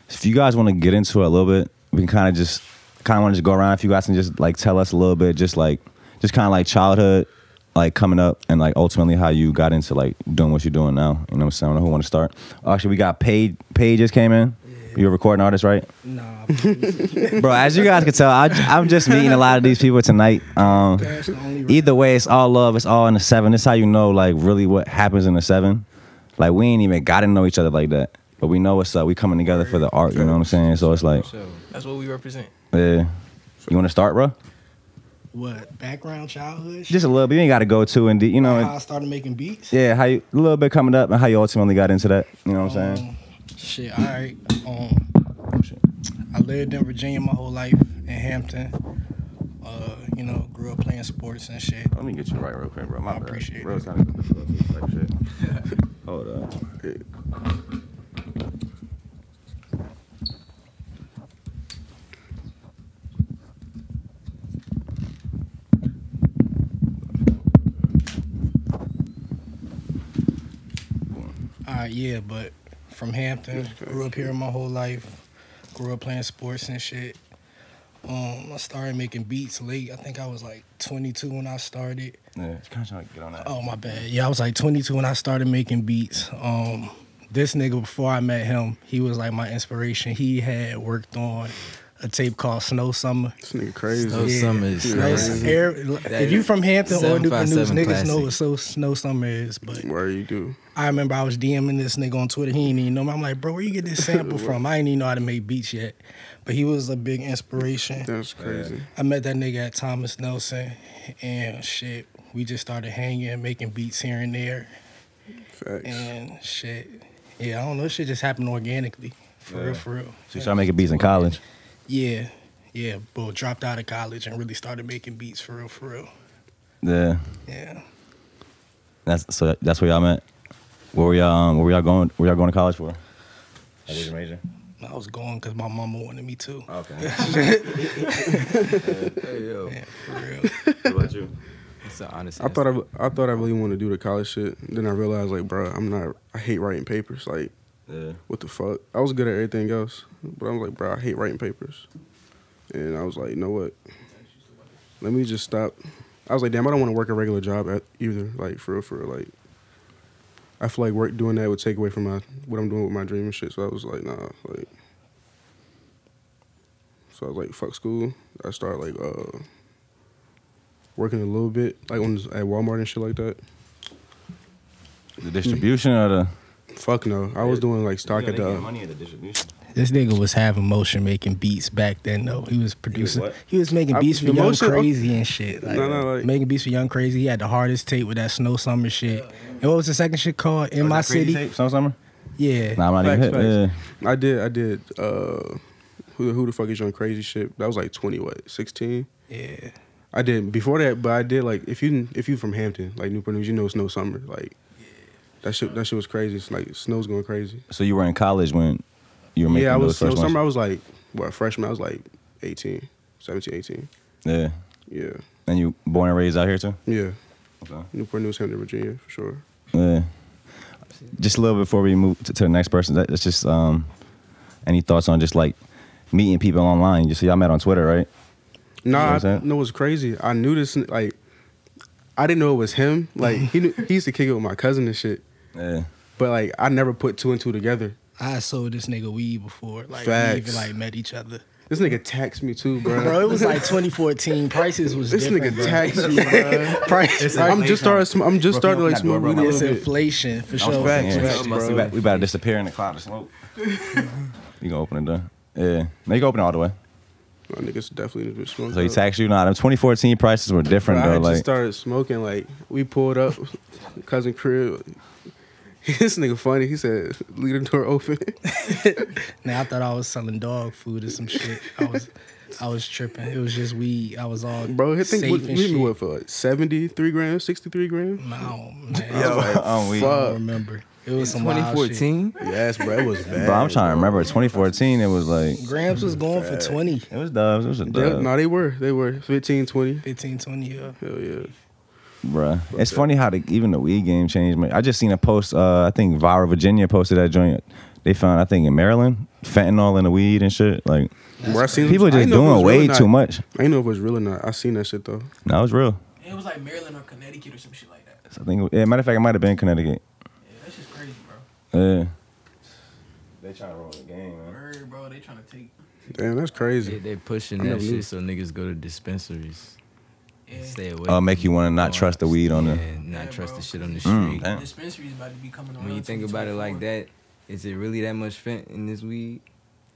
if you guys want to get into it a little bit we can kind of just kind of want to just go around if you guys can just like tell us a little bit just like just kind of like childhood like coming up and like ultimately how you got into like doing what you're doing now you know what i'm saying I don't know who want to start actually we got paid paid just came in you're a recording artist right? Nah, bro as you guys can tell I, i'm just meeting a lot of these people tonight. Um that's the only either way it's all love it's all in the seven. This how you know like really what happens in the seven. Like we ain't even got to know each other like that but we know what's up. We coming together for the art you know what i'm saying? So it's like That's what we represent. yeah. You want to start bro? What background childhood. just a little bit. You ain't got to go too in deep you know how I started making beats. yeah how you a little bit coming up and how you ultimately got into that you know what i'm saying? Um, shit, all right. Um, I lived in Virginia my whole life in Hampton. Uh, you know, grew up playing sports and shit. let me get you right real quick bro my I appreciate Real it. time to put this up, type shit. [LAUGHS] hold up All right, yeah, but from Hampton, grew up here my whole life. Grew up playing sports and shit. Um, I started making beats late. I think I was like 22 when I started. Yeah, just kind of trying to get on that. Oh my bad. Yeah, I was like 22 when I started making beats. Um, this nigga before I met him, he was like my inspiration. He had worked on a tape called Snow Summer. This nigga crazy. Snow Summer is Snow crazy. Air- if you from Hampton or Newport News, 757 niggas know what so Snow Summer is. But Where you do? I remember I was DMing this nigga on Twitter. He didn't even know me. I'm like, bro, where you get this [LAUGHS] sample from? I didn't even know how to make beats yet. But he was a big inspiration. That's crazy. I met that nigga at Thomas Nelson, and shit, we just started hanging, making beats here and there, Facts. and shit. Yeah, I don't know. Shit just happened organically, for real, for real. So you started making beats in college. Yeah, yeah. But dropped out of college and really started making beats for real, for real. Yeah, Yeah. that's so. That's where y'all met. Where were y'all? Um, where were y'all going? Where y'all going to college for? At Asian major. I was going because my mama wanted me to. Okay. [LAUGHS] Hey yo, Yeah, for real. what about you? it's an honest. I thought I, I thought I really wanted to do the college shit. Then I realized like, bro, I'm not. I hate writing papers. Like, Yeah. what the fuck? I was good at everything else, but I was like, bro, I hate writing papers. And I was like, you know what? Let me just stop. I was like, damn, I don't want to work a regular job at either. Like for real, for real. Like, I feel like work doing that would take away from my what I'm doing with my dream and shit. So I was like, nah, like. So I was like, fuck school. I started like uh working a little bit, like on at Walmart and shit like that. The distribution or the Fuck no, I was doing like stock at the. money at the distribution. This nigga was having motion making beats back then though. He was producing. what? He was making I- beats for the Young motion- Crazy and shit. Like, No, no, like- making beats for Young Crazy. He had the hardest tape with that Snow Summer shit. And what was the second shit called? In My City. Snow summer. Yeah. Nah, I'm not even Facts, hit. Yeah. I did, I did. Uh, who the who the fuck is young crazy shit? That was like twenty what, sixteen. Yeah. I did before that, but I did like if you if you from Hampton, like Newport News, you know it's no summer. Like that shit, that shit was crazy. It's like snow's going crazy. So you were in college when you were making yeah, I those was snow first summer. I was like what freshman. I was like 18, 17, 18. Yeah. Yeah, And you born and raised out here too? yeah. Okay. Newport News, Hampton, Virginia, for sure. Yeah. Just a little before we move to, to the next person, that- that's just um, any thoughts on just like meeting people online? You see, y'all met on Twitter, right? No, You know what I'm know what's crazy. I knew this like I didn't know it was him. Like he knew, he used to kick it with my cousin and shit. Yeah. But like I never put two and two together. I sold this nigga weed before. Like we even like met each other. This nigga taxed me too, bro. Bro, it was like [LAUGHS] 2014. Prices was this nigga bro. taxed me, [LAUGHS] bro. Price, I'm just started. sm- I'm just started like smoking weed a it's bit. inflation for sure. facts, Yeah. facts, we, bro. about, we about to disappear in the cloud of smoke. you gonna open it door? Yeah. No, you can open it all the way. My niggas definitely in the smoking. So he taxed you? Nah, them 2014 prices were different I though. had just Like, started smoking. Like we pulled up, [LAUGHS] cousin crib. [LAUGHS] This nigga funny. He said, "Leave the door open." [LAUGHS] Now I thought I was selling dog food or some shit. I was, I was tripping. It was just weed. I was all Bro, I think safe what, and me shit. what for like, 73 grams, 63 grams. [LAUGHS] No, man. yo, um, we, I don't remember. It was some wild shit. 2014. Yes, bro, it was bad. bro, I'm trying to remember. 2014, it was like Grams was going for 20, it was dubs. It was a They, dub. no, they were. They were 15, 20. 15, 20. Yeah. Hell yeah. Bruh. It's funny how the, even the weed game changed. man. I just seen a post, uh, I think Vara, Virginia posted that joint. They found, I think in Maryland, fentanyl in the weed and shit. Like, Bro, I seen people I just didn't know if it doing way real too not. much. I didn't know if it was real or not. I seen that shit though. No, it was real. It was like Maryland or Connecticut or some shit like that. I think, yeah, matter of fact, it might have been Connecticut. Yeah, that's just crazy, bro. Yeah. They trying to roll the game, man. Word, bro. They trying to take. Damn, that's crazy. they pushing I that shit so niggas go to dispensaries. Yeah. Stay away. Oh, make you wanna not going trust the weed on the- yeah, not Yeah, trust the shit on the Mm, street. damn. Dispensaries about to be coming on. when you think about it like that, is it really that much fent in this weed?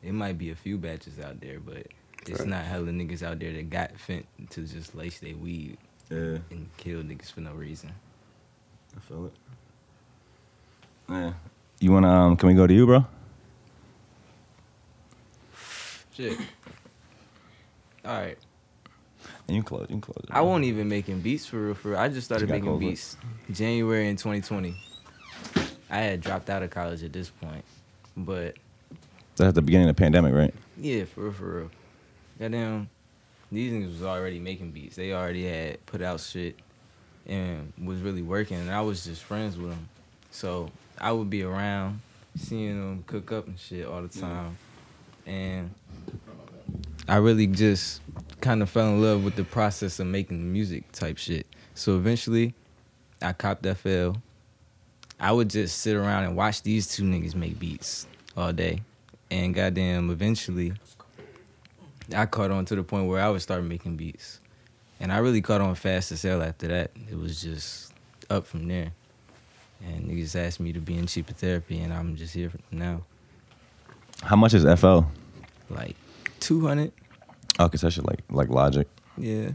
It might be a few batches out there, but it's Right. not hella niggas out there that got fent to just lace their weed Yeah, and kill niggas for no reason. I feel it. Yeah. You wanna, um, can we go to you, bro? Shit. All right. And you can close, you can close it. I won't even making beats for real. For real. I just started making COVID. beats January in 2020. I had dropped out of college at this point, but That's at the beginning of the pandemic, right? yeah, for real, for real. Goddamn, these niggas was already making beats. They already had put out shit and was really working, and I was just friends with them. So I would be around, seeing them cook up and shit all the time, and I really just kind of fell in love with the process of making music type shit. So eventually, I copped FL. I would just sit around and watch these two niggas make beats all day, and goddamn, eventually, I caught on to the point where I would start making beats, and I really caught on fast as hell after that. It was just up from there, and niggas asked me to be in cheaper therapy, and I'm just here now. How much is FL? Like two hundred, Okay, so that shit like like Logic. yeah.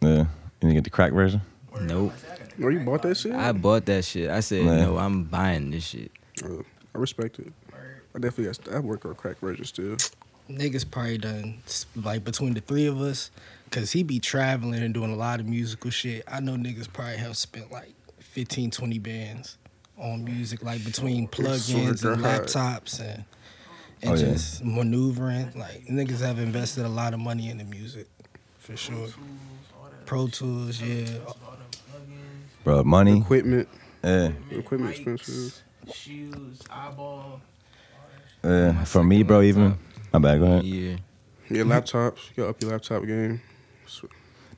Yeah. And you get the crack version? Nope. Where you bought that shit? I bought that shit. I said, Man. no, I'm buying this shit. Uh, I respect it. I definitely got. I work on crack version still. Niggas probably done like between the three of us, cause he be traveling and doing a lot of musical shit. I know niggas probably have spent like 15, 20 bands on music, like between plugins Swear and laptops and and Oh, yeah. just maneuvering. Like niggas have invested a lot of money into music, for sure. Pro Tools, yeah. Bro, money. Equipment, Yeah. equipment expensive. shoes, eyeball. Yeah. For me, bro, even. My bad, go ahead. Yeah. Yeah, laptops. You got up your laptop game.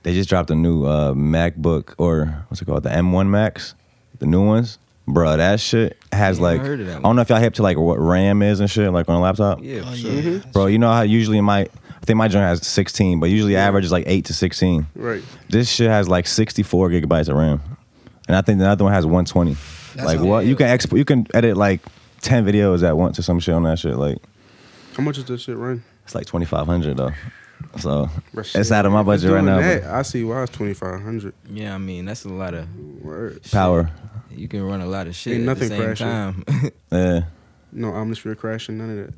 They just dropped a new uh, MacBook or what's it called? The M1 Max, the new ones. Bro, that shit has Yeah, I like heard of that I don't know if y'all hip to like what RAM is and shit, like on a laptop. Yeah, Oh, sure. yeah. Mm-hmm. Bro, you know how usually my I think my joint has 16, but usually average is like 8 to 16. Right. This shit has like 64 gigabytes of RAM. And I think the other one has 120. That's like what? You can export you can edit like 10 videos at once or some shit on that shit like How much does this shit run? it's like 2500 though. So Bro, it's out of my budget right now. That, but I see why it's twenty five hundred. Yeah, I mean that's a lot of Word. Power. You can run a lot of shit Ain't at the nothing same crashing. time. [LAUGHS] Yeah. No Omnisphere crashing, none of that.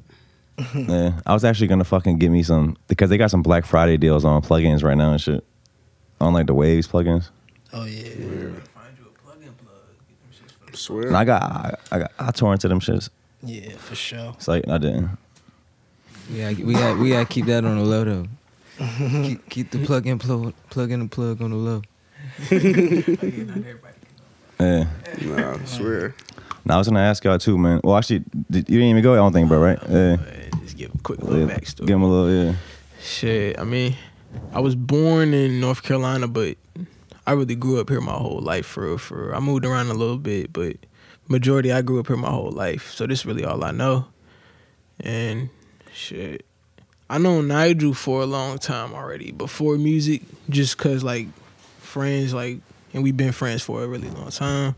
[LAUGHS] Yeah, I was actually gonna fucking get me some because they got some Black Friday deals on plugins right now and shit. On like the Waves plugins. Oh yeah. Find you a plug and plug. Get them shits for I swear. And I got I, I got I tore into them shits. Yeah, for sure. It's like I didn't. Yeah, we got we got to keep that on the low though. keep, keep the plug in plug plug in the plug on the low. [LAUGHS] Yeah. Nah, I swear. Now I was gonna ask y'all too, man. Well, actually, did, you didn't even go. I don't think, bro. Right? Yeah. Just give a quick little yeah. backstory. Give him a little. Yeah. Shit, I mean, I was born in North Carolina, but I really grew up here my whole life. For real, for real. I moved around a little bit, but majority I grew up here my whole life. So this is really all I know. And shit, I know Nigel for a long time already before music, just cause like friends, like, and we've been friends for a really long time.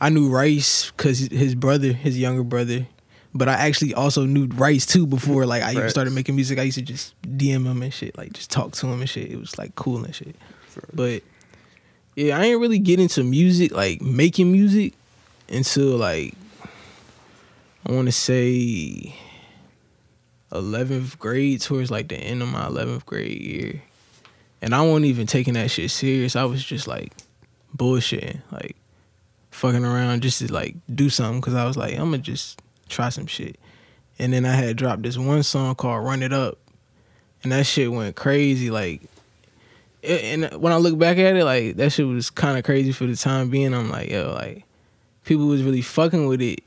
I knew Rice cause his brother, his younger brother. But I actually also knew Rice too before like I even started making music. I used to just DM him and shit, like just talk to him and shit. It was like cool and shit. But yeah, I ain't really get into music, like making music, until like I want to say eleventh grade, towards like the end of my eleventh grade year, and I wasn't even taking that shit serious. I was just like bullshitting, like fucking around just to like do something because I was like, I'm gonna just try some shit. And then I had dropped this one song called Run It Up. And that shit went crazy. Like, and when I look back at it, like, that shit was kind of crazy for the time being. I'm like, yo, like, people was really fucking with it.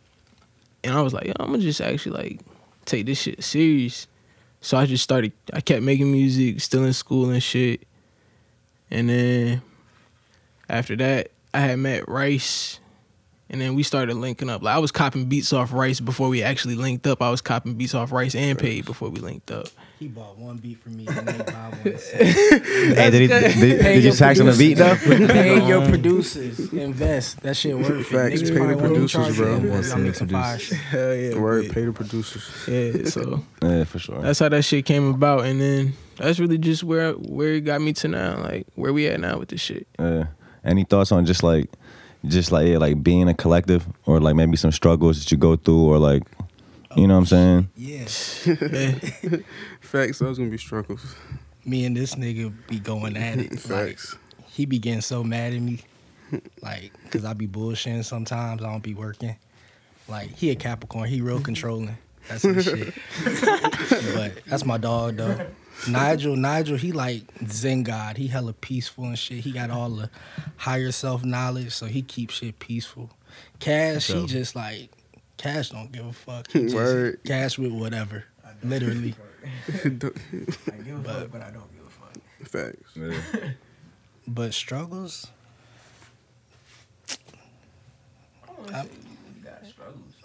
And I was like, yo, I'm gonna just actually, like, take this shit serious. So I just started, I kept making music, still in school and shit. And then after that, I had met Rice, and then we started linking up. Like I was copping beats off Rice before we actually linked up. I was copping beats off Rice and Paid before we linked up. He bought one beat for me and they buy one. [LAUGHS] Hey, did, he, did, did, did you tax him the beat though? [LAUGHS] Pay your um, producers. Invest. That shit works. it. Facts. Pay the probably won't even producers, charge bro. invest. Invest the make some fire producers. shit. Hell yeah, Word, but- pay the producers. yeah. So [LAUGHS] yeah, for sure. that's how that shit came about, and then that's really just where where it got me to now, like where we at now with this shit. Yeah. Any thoughts on just like, just like yeah, like being a collective, or like maybe some struggles that you go through, or like, you know what I'm saying? Yeah. Yeah. [LAUGHS] Facts. Those gonna be struggles. Me and this nigga be going at it. Like, Facts. he be getting so mad at me. Like, cause I be bullshitting sometimes. I don't be working. Like, he a Capricorn. He real controlling. That's his shit. [LAUGHS] but that's my dog though. Nigel, Nigel, he like Zen God. He hella peaceful and shit. He got all the higher self knowledge, so he keeps shit peaceful. Cash, he just like Cash don't give a fuck. [LAUGHS] Word. Cash with whatever. Literally. I give a fuck, but I don't give a fuck. Facts. But struggles, I-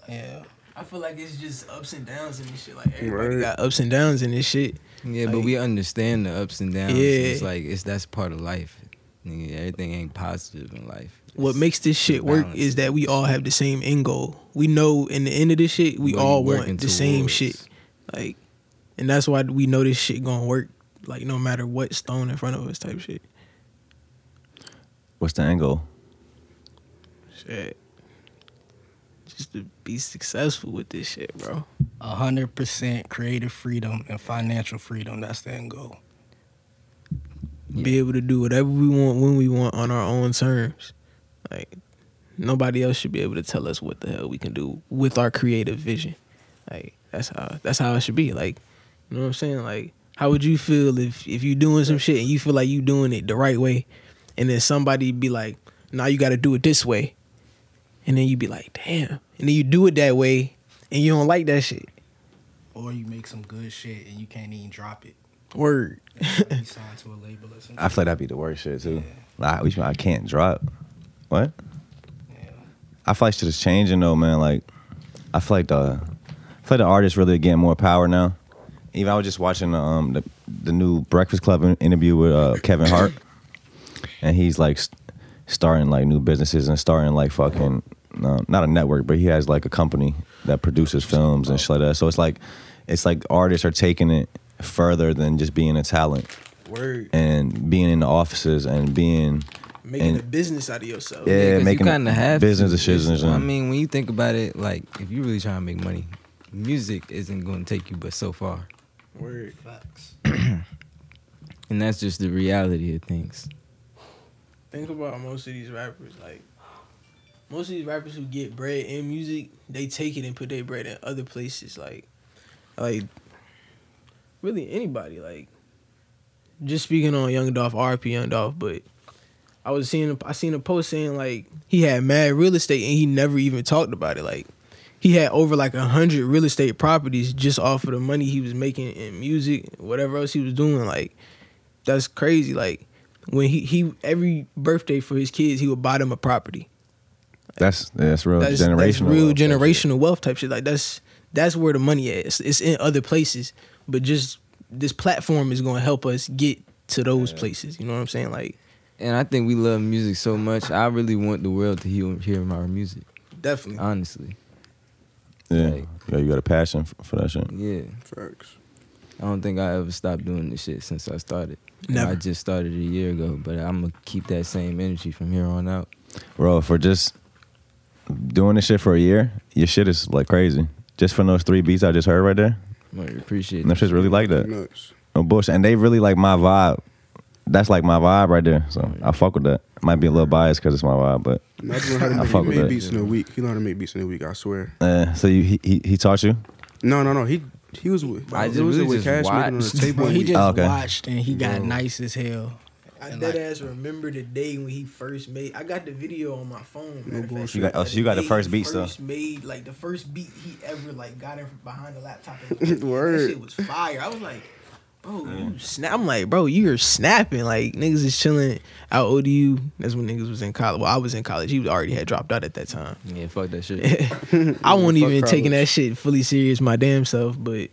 yeah. I feel like it's just ups and downs in this shit. Like everybody Right. got ups and downs in this shit. Yeah, but we understand the ups and downs. Yeah. It's like it's that's part of life. Nigga, everything ain't positive in life. What makes this shit work is that we all have the same end goal. We know in the end of this shit, we What all want the same shit. Like, and that's why we know this shit gonna work. Like no matter what stone in front of us, type shit. What's the angle? Shit. Just to be successful with this shit, bro. A hundred percent creative freedom and financial freedom. That's the end goal. Be able to do whatever we want when we want on our own terms. Like nobody else should be able to tell us what the hell we can do with our creative vision. Like that's how that's how it should be. Like you know what I'm saying? Like how would you feel if if you doing some shit and you feel like you doing it the right way, and then somebody be like, "Now you got to do it this way," and then you be like, "Damn," and then you do it that way, and you don't like that shit. Or you make some good shit and you can't even drop it. Word. You sign to a label or something. I feel like that'd be the worst shit too. Like, which I can't drop. What? Yeah. I feel like shit is changing though, man. Like, I feel like the, I feel like the artists really getting more power now. Even I was just watching um the the new Breakfast Club interview with uh, Kevin [COUGHS] Hart, and he's like st- starting like new businesses and starting like fucking um, not a network, but he has like a company that produces films and shit like that. So it's like it's like artists are taking it further than just being a talent Word. and being in the offices and being Making and- a business out of yourself. Yeah, making you kind of have business to. decisions I mean, when you think about it, like if you really trying to make money, music isn't going to take you but so far, Word. Facts. [CLEARS THROAT] and that's just the reality of things. think about most of these rappers like most of these rappers who get bread in music they take it and put their bread in other places like like really anybody like just speaking on young dolph rp young dolph but i was seeing i seen a post saying like he had mad real estate and he never even talked about it. Like he had over like a hundred real estate properties just off of the money he was making in music whatever else he was doing. Like that's crazy. Like when he he every birthday for his kids he would buy them a property. That's that's real that's, generational. that's real wealth, generational wealth type shit. Like that's that's where the money is it's, it's in other places but just this platform is going to help us get to those places you know what i'm saying like And I think we love music so much. I really want the world to hear hear our music. definitely Honestly, Yeah, Like- yeah, you got a passion for, for that shit. yeah. Facts. I don't think I ever stopped doing this shit since I started. And Never. I just started a year ago, but I'm gonna keep that same energy from here on out. Bro, for just doing this shit for a year, your shit is like crazy. Just from those three beats I just heard right there, I appreciate them that. shit's really like that. Nuts. No bullshit, and they really like my vibe. That's like my vibe right there. So I fuck with that. Might be a little biased because it's my vibe, but Imagine how to I make, fuck he with made that. beats in a week. He learned how to make beats in a week. I swear. uh, so you he, he he taught you? No, no, no. He he was with. I I just was really with just Cash making on the watched. [LAUGHS] table. Bro, he just Oh, okay. watched and he got Bro. nice as hell. I And dead like- ass remember the day when he first made. I got the video on my phone. matter fact. You got- oh, so you got the first he beat still? First made like the first beat he ever like got in behind the laptop. And [LAUGHS] was like, Word. That shit was fire. I was like, bro, you snap. I'm like, bro, you're snapping. Like niggas is chilling out ODU. That's when niggas was in college. Well, I was in college. He was already had dropped out at that time. Yeah, fuck that shit. [LAUGHS] [LAUGHS] I wasn't fuck even taking that shit fully serious my damn self, but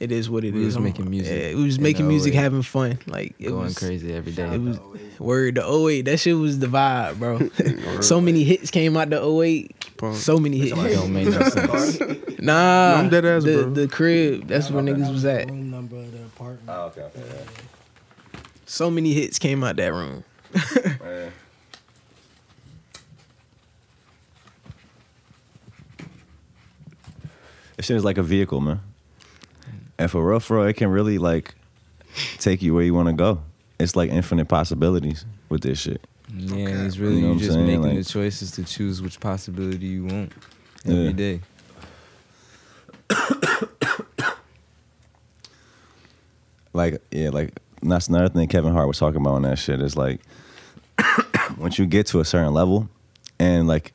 it is what it is. We was I'm- making music Yeah, we was making music, oh having fun. Like it Going was crazy every day. It was oh word the 08. That shit was the vibe, bro. [LAUGHS] [LAUGHS] so many hits came out the 08. Pause. So many hits. don't make no [LAUGHS] sense. Nah, No, I'm dead ass, the, bro. the crib. That's where niggas was at. Room number of the apartment. Oh, okay. So many hits came out that room. This shit is like a vehicle, man. And for real, for real, it can really like take you where you want to go. It's like infinite possibilities with this shit. Yeah, and it's really You know you what I'm just saying? making Like- the choices to choose which possibility you want Yeah. every day. [COUGHS] Like, yeah, like that's another thing Kevin Hart was talking about on that shit is like [COUGHS] once you get to a certain level and like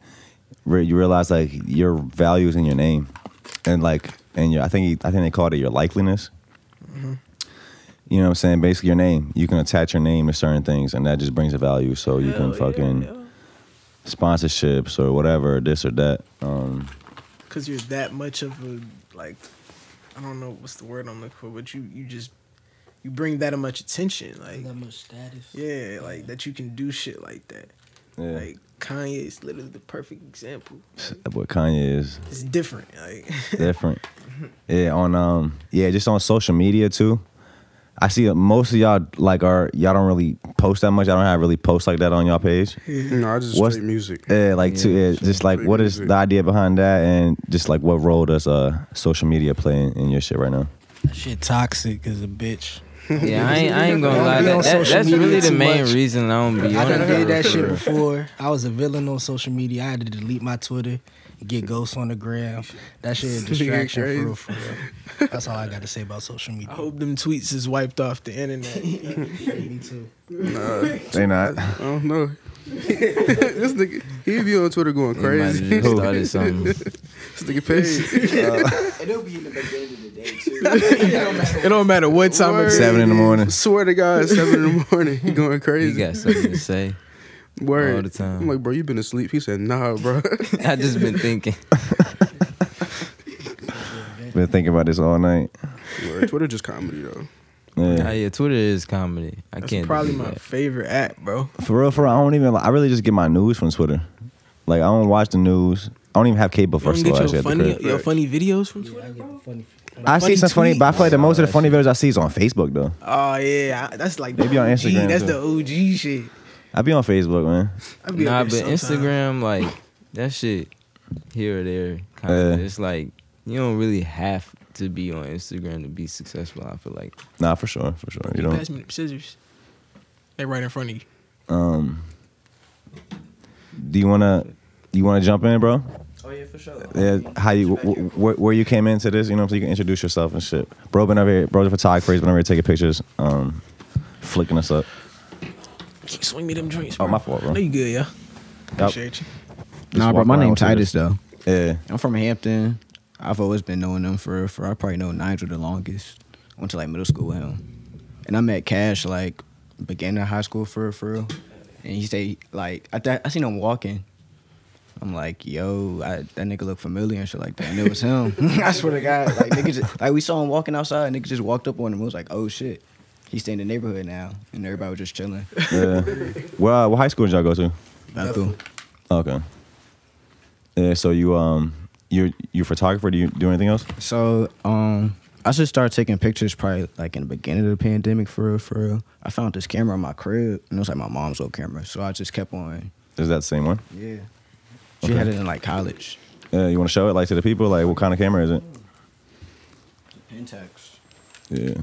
re- you realize like your value is in your name and like and your I think he, I think they called it your likeliness you know what I'm saying? Basically, your name. You can attach your name to certain things, and that just brings a value. So you can Hell yeah, fucking yeah. sponsorships or whatever, this or that. Um, Cause you're that much of a like, I don't know what's the word I'm looking for, but you you just you bring that much attention, like That much status. yeah, like that you can do shit like that. yeah. Like Kanye is literally the perfect example. That boy Kanye is It's different, like [LAUGHS] different. yeah, on um, yeah, just on social media too. I see most of y'all like are y'all don't really post that much. I don't have really post like that on y'all page. No, I just What's- straight music. Yeah, like to yeah, just like what is the idea behind that, and just like what role does uh social media play in, in your shit right now? That shit toxic as a bitch. [LAUGHS] Yeah, I ain't, I ain't gonna lie. That, that, that's really the main much. reason I don't be on. I on done did that shit before. I was a villain on social media. I had to delete my Twitter, get ghosts on the gram. That shit a [LAUGHS] distraction for real, for real. That's all I got to say about social media. I hope them tweets is wiped off the internet. [LAUGHS] Me too. They not. I don't know. This nigga, he be on Twitter going They might have crazy. just started something. this nigga paid. It'll be in the beginning of the day too. [LAUGHS] it don't matter what time Word. Seven in the morning. Swear to God, seven in the morning, he going crazy. He got something to say. Word. all the time. I'm like, bro, you been asleep? He said, Nah, bro. [LAUGHS] I just been thinking. [LAUGHS] Been thinking about this all night. Word. Twitter just comedy though. Yeah. Yeah. yeah, Twitter is comedy. I That's can't probably my that. favorite app, bro. For real, for real, I don't even. I really just get my news from Twitter. Like I don't watch the news. I don't even have cable You first don't of all. get your the funny, your funny videos from Twitter. I get the funny. See funny some funny, but I feel like the most of the funny videos I see is on Facebook though. Oh yeah, that's like They be on Instagram, That's too. the OG shit. I be on Facebook, man. I be Nah, but there. Instagram, like that shit here or there. Kind of. Yeah. It's like you don't really have to be on Instagram to be successful. I feel like. Nah, for sure, for sure. You You know. pass me the scissors. They right in front of you. Um. Do you wanna? You wanna jump in, bro? Oh yeah, for sure. Yeah, how you wh- wh- where you came into this? You know, so you can introduce yourself and shit. Bro, been over here. Bro, the photographer. He's been over here taking pictures. Um, flicking us up. Can you swing me them drinks? Oh, my fault, bro. No, you good, yeah. Yup. Appreciate you. Just Nah, bro, my name's Titus though. Yeah. I'm from Hampton. I've always been knowing them for for I probably know Nigel the longest. I Went to like middle school with him, and I met Cash like beginning of high school for for real. And he stayed like I th- I seen him walking. I'm like, yo, I, that nigga look familiar and shit like that, and it was him. [LAUGHS] I swear to God, like nigga, just, like we saw him walking outside, And nigga just walked up on him. It was like, oh shit, he stay in the neighborhood now, and everybody was just chilling. Yeah. well, uh, what high school did y'all go to? Bethel. Okay. Yeah. So you um you you photographer? Do you do anything else? So, um, I just started taking pictures probably like in the beginning of the pandemic for real, for real. I found this camera in my crib, and it was like my mom's old camera. So I just kept on. Is that the same one? Yeah. She Okay. had it in like college. Yeah. You want to show it like to the people? Like, what kind of camera is it? The Pentax. Yeah.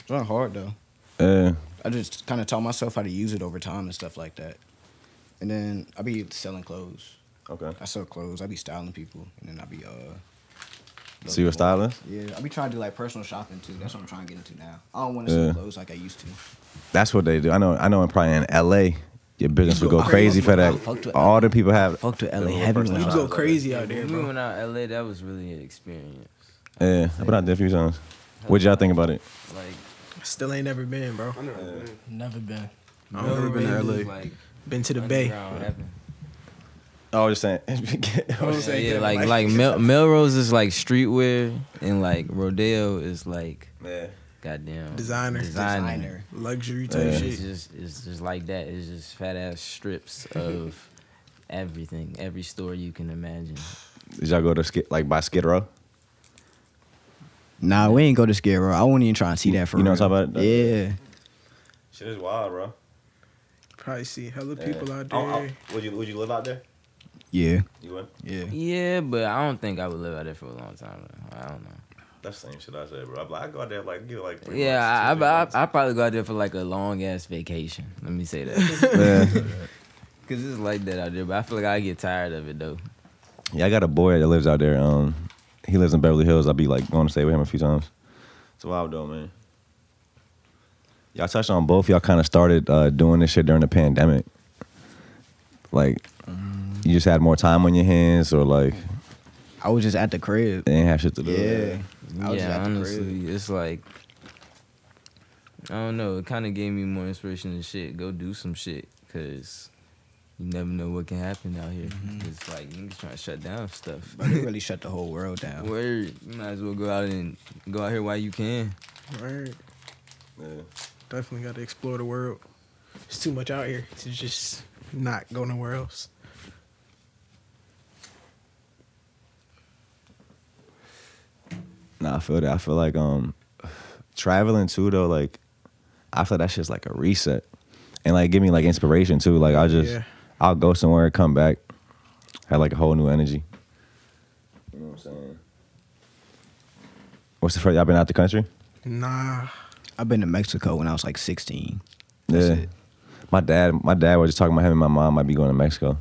It's not hard though. Yeah. I just kind of taught myself how to use it over time and stuff like that. And then I be selling clothes. Okay. I sell clothes. I be styling people, and then I be uh. So you a styling? Yeah, I be trying to do like personal shopping too. That's what I'm trying to get into now. I don't want to Yeah. sell clothes like I used to. That's what they do. I know. I know. In probably in L.A., your business would go I crazy for that. All the people have. Fucked with LA the heavy personal You go crazy out there, When we bro. went out LA, that was really an experience. Yeah, I've been out there a few times. What y'all think about it? Like, Still ain't never been, bro. Never been. I've Never been to LA. like Been to the Bay. Underground heaven. Oh, I was just saying. Yeah, yeah, like like [LAUGHS] Mel- Melrose is like streetwear, and like Rodeo is like yeah. goddamn Designer. designer. Designer. Luxury type Yeah. It's shit. just it's just like that. It's just fat ass strips [LAUGHS] of everything, every store you can imagine. Did y'all go to skid like by Skid Row? Nah, we ain't go to Skid Row. I won't even try and see that for You know real. what I'm talking about? Yeah. Shit is wild, bro. Probably see hella people out there. would you Would you live out there? Yeah. You would. Yeah. Yeah, but I don't think I would live out there for a long time. though. I don't know. That's the same shit I said, bro. I go out there like give like. Yeah, I, I, I, I probably go out there for like a long ass vacation. Let me say that. [LAUGHS] yeah. [LAUGHS] Cause it's like that out there, but I feel like I get tired of it though. Yeah, I got a boy that lives out there. Um, he lives in Beverly Hills. I'll be like going to stay with him a few times. It's wild though, man. Y'all touched on both. Y'all kind of started uh, doing this shit during the pandemic. Like, you just had more time on your hands, or like, I was just at the crib. They ain't have shit to do. Yeah. I was just yeah, at the crib. honestly, it's like I don't know. It kind of gave me more inspiration and shit. Go do some shit, cause you never know what can happen out here. Mm-hmm. It's like niggas trying to shut down stuff. But [LAUGHS] it really shut the whole world down. Word, you might as well go out and go out here while you can. Right. Yeah. Definitely got to explore the world. It's too much out here to just not go nowhere else. Nah, I feel that. I feel like um traveling too though, like I feel that shit's like a reset. And like give me like inspiration too. Like I just Yeah. I'll go somewhere, come back, have like a whole new energy. You know what I'm saying? What's the first y'all been out the country? Nah. I've been to Mexico when I was like 16. That's yeah. it. My dad my dad was just talking about him and my mom might be going to Mexico.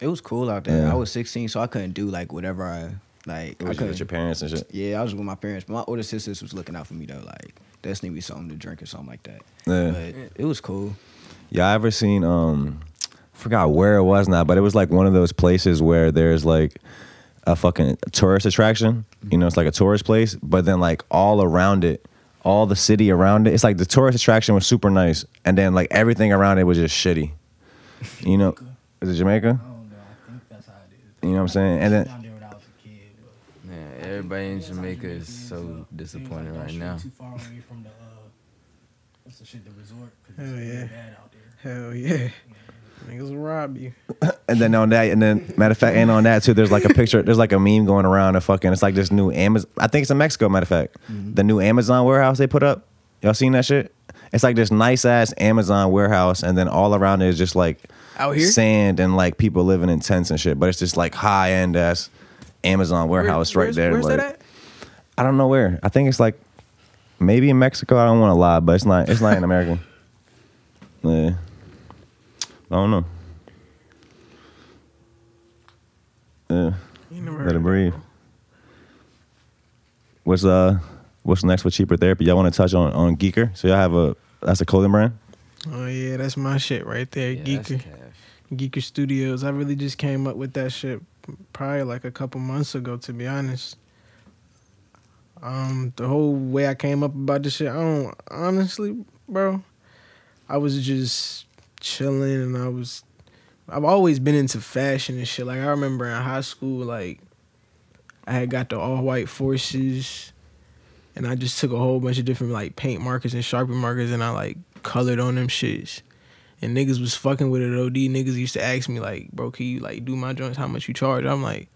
It was cool out there. Yeah. I was 16, so I couldn't do like whatever I like. It I was couldn't. with your parents and shit. Yeah, I was with my parents, but my older sisters was looking out for me though. Like, that's need me something to drink or something like that. Yeah. But it was cool. Yeah, I ever seen um forgot where it was now, but it was like one of those places where there's like a fucking tourist attraction. You know, it's like a tourist place, but then like all around it, all the city around it, it's like the tourist attraction was super nice, and then like everything around it was just shitty. You know, is it Jamaica? I don't know. I think that's how it is. You know what I'm saying? And then down there when I was a kid. But Man, everybody in Jamaica is so disappointed right now. Too far away from the uh, what's the shit? The resort. 'cause Hell it's yeah. bad. Hell yeah. Niggas will rob you. [COUGHS] and then on that, and then matter of fact, and on that too, there's like a picture, there's like a meme going around of fucking. It's like this new Amazon. I think it's in Mexico. Matter of fact, the new Amazon warehouse they put up. Y'all seen that shit? It's like this nice ass Amazon warehouse, and then all around it is just like Out here? sand and like people living in tents and shit. But it's just like high end ass Amazon warehouse Where- right where's- there. Where's like, that at? I don't know where. I think it's like maybe in Mexico. I don't want to lie, but it's not. It's not in America. [LAUGHS] Yeah, I don't know. Yeah. You never heard Let it of breathe. What's uh what's next for cheaper therapy? Y'all want to touch on on Geeker? So y'all have a that's a clothing brand. Oh yeah, that's my shit right there. Yeah, that's Geeker. cash. Geeker Studios. I really just came up with that shit probably like a couple months ago, to be honest. Um, the whole way I came up about this shit, I don't honestly, bro. I was just chilling and I was I've always been into fashion and shit. Like I remember in high school, like I had got the all white forces and I just took a whole bunch of different like paint markers and sharpie markers and I like colored on them shits and niggas was fucking with it. Od niggas used to ask me like, bro, can you like do my joints? How much you charge? I'm like,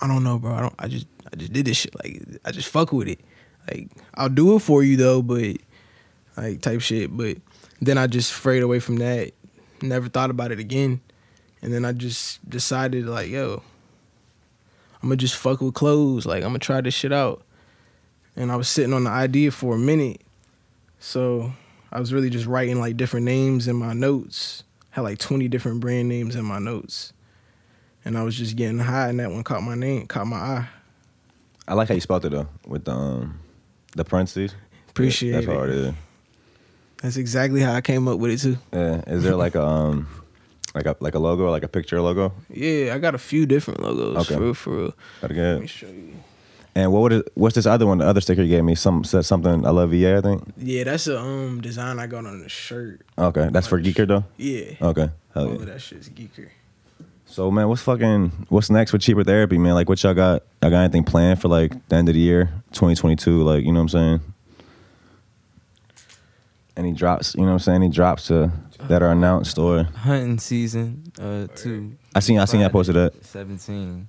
I don't know, bro. I don't. I just I just did this shit. Like I just fuck with it. Like I'll do it for you though, but like type shit. But then I just frayed away from that. Never thought about it again. And then I just decided like, yo, I'm gonna just fuck with clothes. Like I'm gonna try this shit out. And I was sitting on the idea for a minute. So I was really just writing like different names in my notes. Had like 20 different brand names in my notes. And I was just getting high and that one caught my name, caught my eye. I like how you spelled it though with the um the parentheses. Appreciate That's it. hard. Yeah. That's exactly how I came up with it too. Yeah. Is there like a um like a like a logo like a picture logo? Yeah, I got a few different logos Okay. for real, for real. Gotta Let me show you. And what would it, what's this other one? The other sticker you gave me some said something. I love VA. I think. Yeah, that's a um design I got on the shirt. Okay, that's for Geeker though. Yeah. Okay. Hell All yeah. of that shit's geeker. So man, what's fucking what's next for cheaper therapy, man? Like what y'all got? Y'all got anything planned for like the end of the year, 2022? Like you know what I'm saying? Any drops? You know what I'm saying? Any drops to, that are announced or Hunting season, uh, two. I seen I seen that posted up. Seventeen.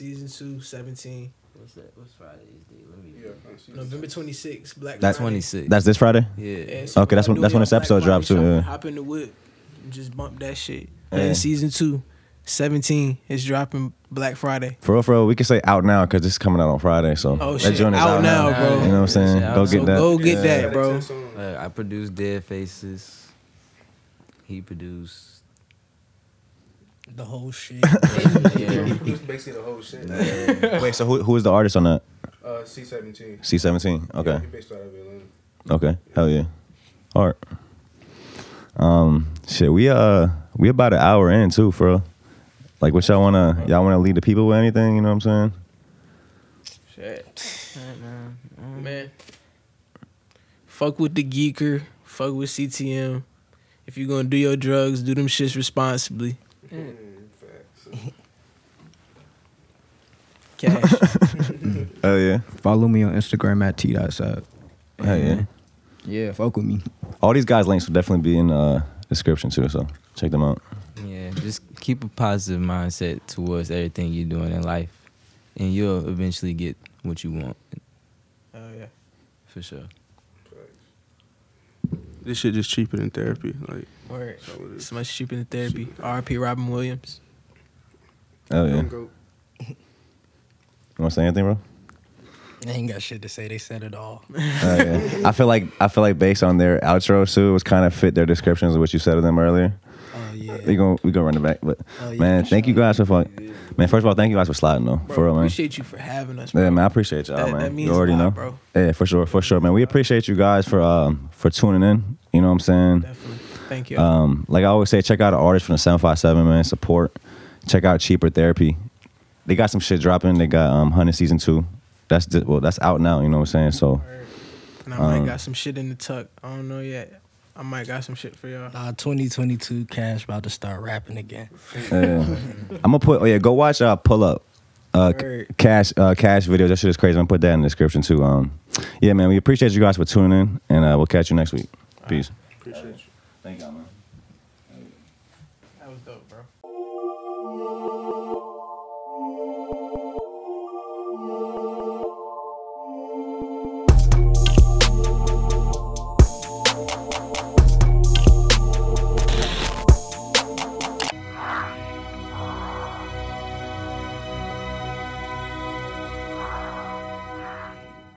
Alright, season two, 17. What's that? What's Friday's date? Let me. Yeah, November 26th, Black That's Friday. Twenty six. That's this Friday. Yeah. Yeah, so Okay, that's when- that's when this episode Black drops too, yeah. Hop in the whip and just bump that shit. Yeah. And season two, 17 is dropping Black Friday. For real, for real, we can say out now because this is coming out on Friday. So Oh, that shit. joint is Out now, bro. You know what I'm saying? Go get So that. go get Yeah. that, bro. Uh, I produced Dead Faces. He produced. The whole shit. [LAUGHS] yeah. basically the whole shit. Wait, so who who is the artist on that? Uh, C seventeen. C17. Okay. He based out of Atlanta. Okay. Hell yeah. All right. Um, shit, we uh we about an hour in too, bro. Like, what y'all wanna y'all wanna lead the people with anything? You know what I'm saying? Shit. Man. Fuck with the geeker. Fuck with CTM. If you're gonna do your drugs, do them shits responsibly. Cash. [LAUGHS] Oh yeah, Follow me on Instagram at t.sapp. hell yeah. Yeah, fuck with me. All these guys' links will definitely be in uh description too, so check them out. Yeah, just keep a positive mindset towards everything you're doing in life, and you'll eventually get what you want oh yeah. for sure. This shit just cheaper than therapy. Like, Word. It's much cheaper than therapy. R.P. Robin Williams. Oh yeah. don't You wanna say anything, bro? They ain't got shit to say. They said it all. Oh, yeah. [LAUGHS] I feel like I feel like based on their outro too, it was kind of fit their descriptions of what you said of them earlier. Oh yeah. We gonna we gonna run it back, but Oh, yeah, man, thank you guys for fuck. Man, first of all, thank you guys for sliding though, Bro, for real, man. appreciate you for having us, bro. Yeah, man, I appreciate y'all, That- man. that means you already a lot, know, bro. Yeah, for sure, for sure, man. We appreciate you guys for um for tuning in. You know what I'm saying? Definitely. Thank you. Um, like I always say, check out the artists from the 757, man. Support. Check out Cheaper Therapy. They got some shit dropping. They got um Hunted season two. That's di- well, that's out now. You know what I'm saying? So and I might um, got some shit in the tuck. I don't know yet. I might got some shit for y'all. Uh, 2022 Cash about to start rapping again. yeah. I'm gonna put. Oh yeah, go watch. Uh, pull up. Uh, c- Word. cash, uh, cash videos. That shit is crazy. I'm gonna put that in the description too. Um, yeah, man. We appreciate you guys for tuning in, and uh, we'll catch you next week. Peace. Appreciate you. Thank y'all, man.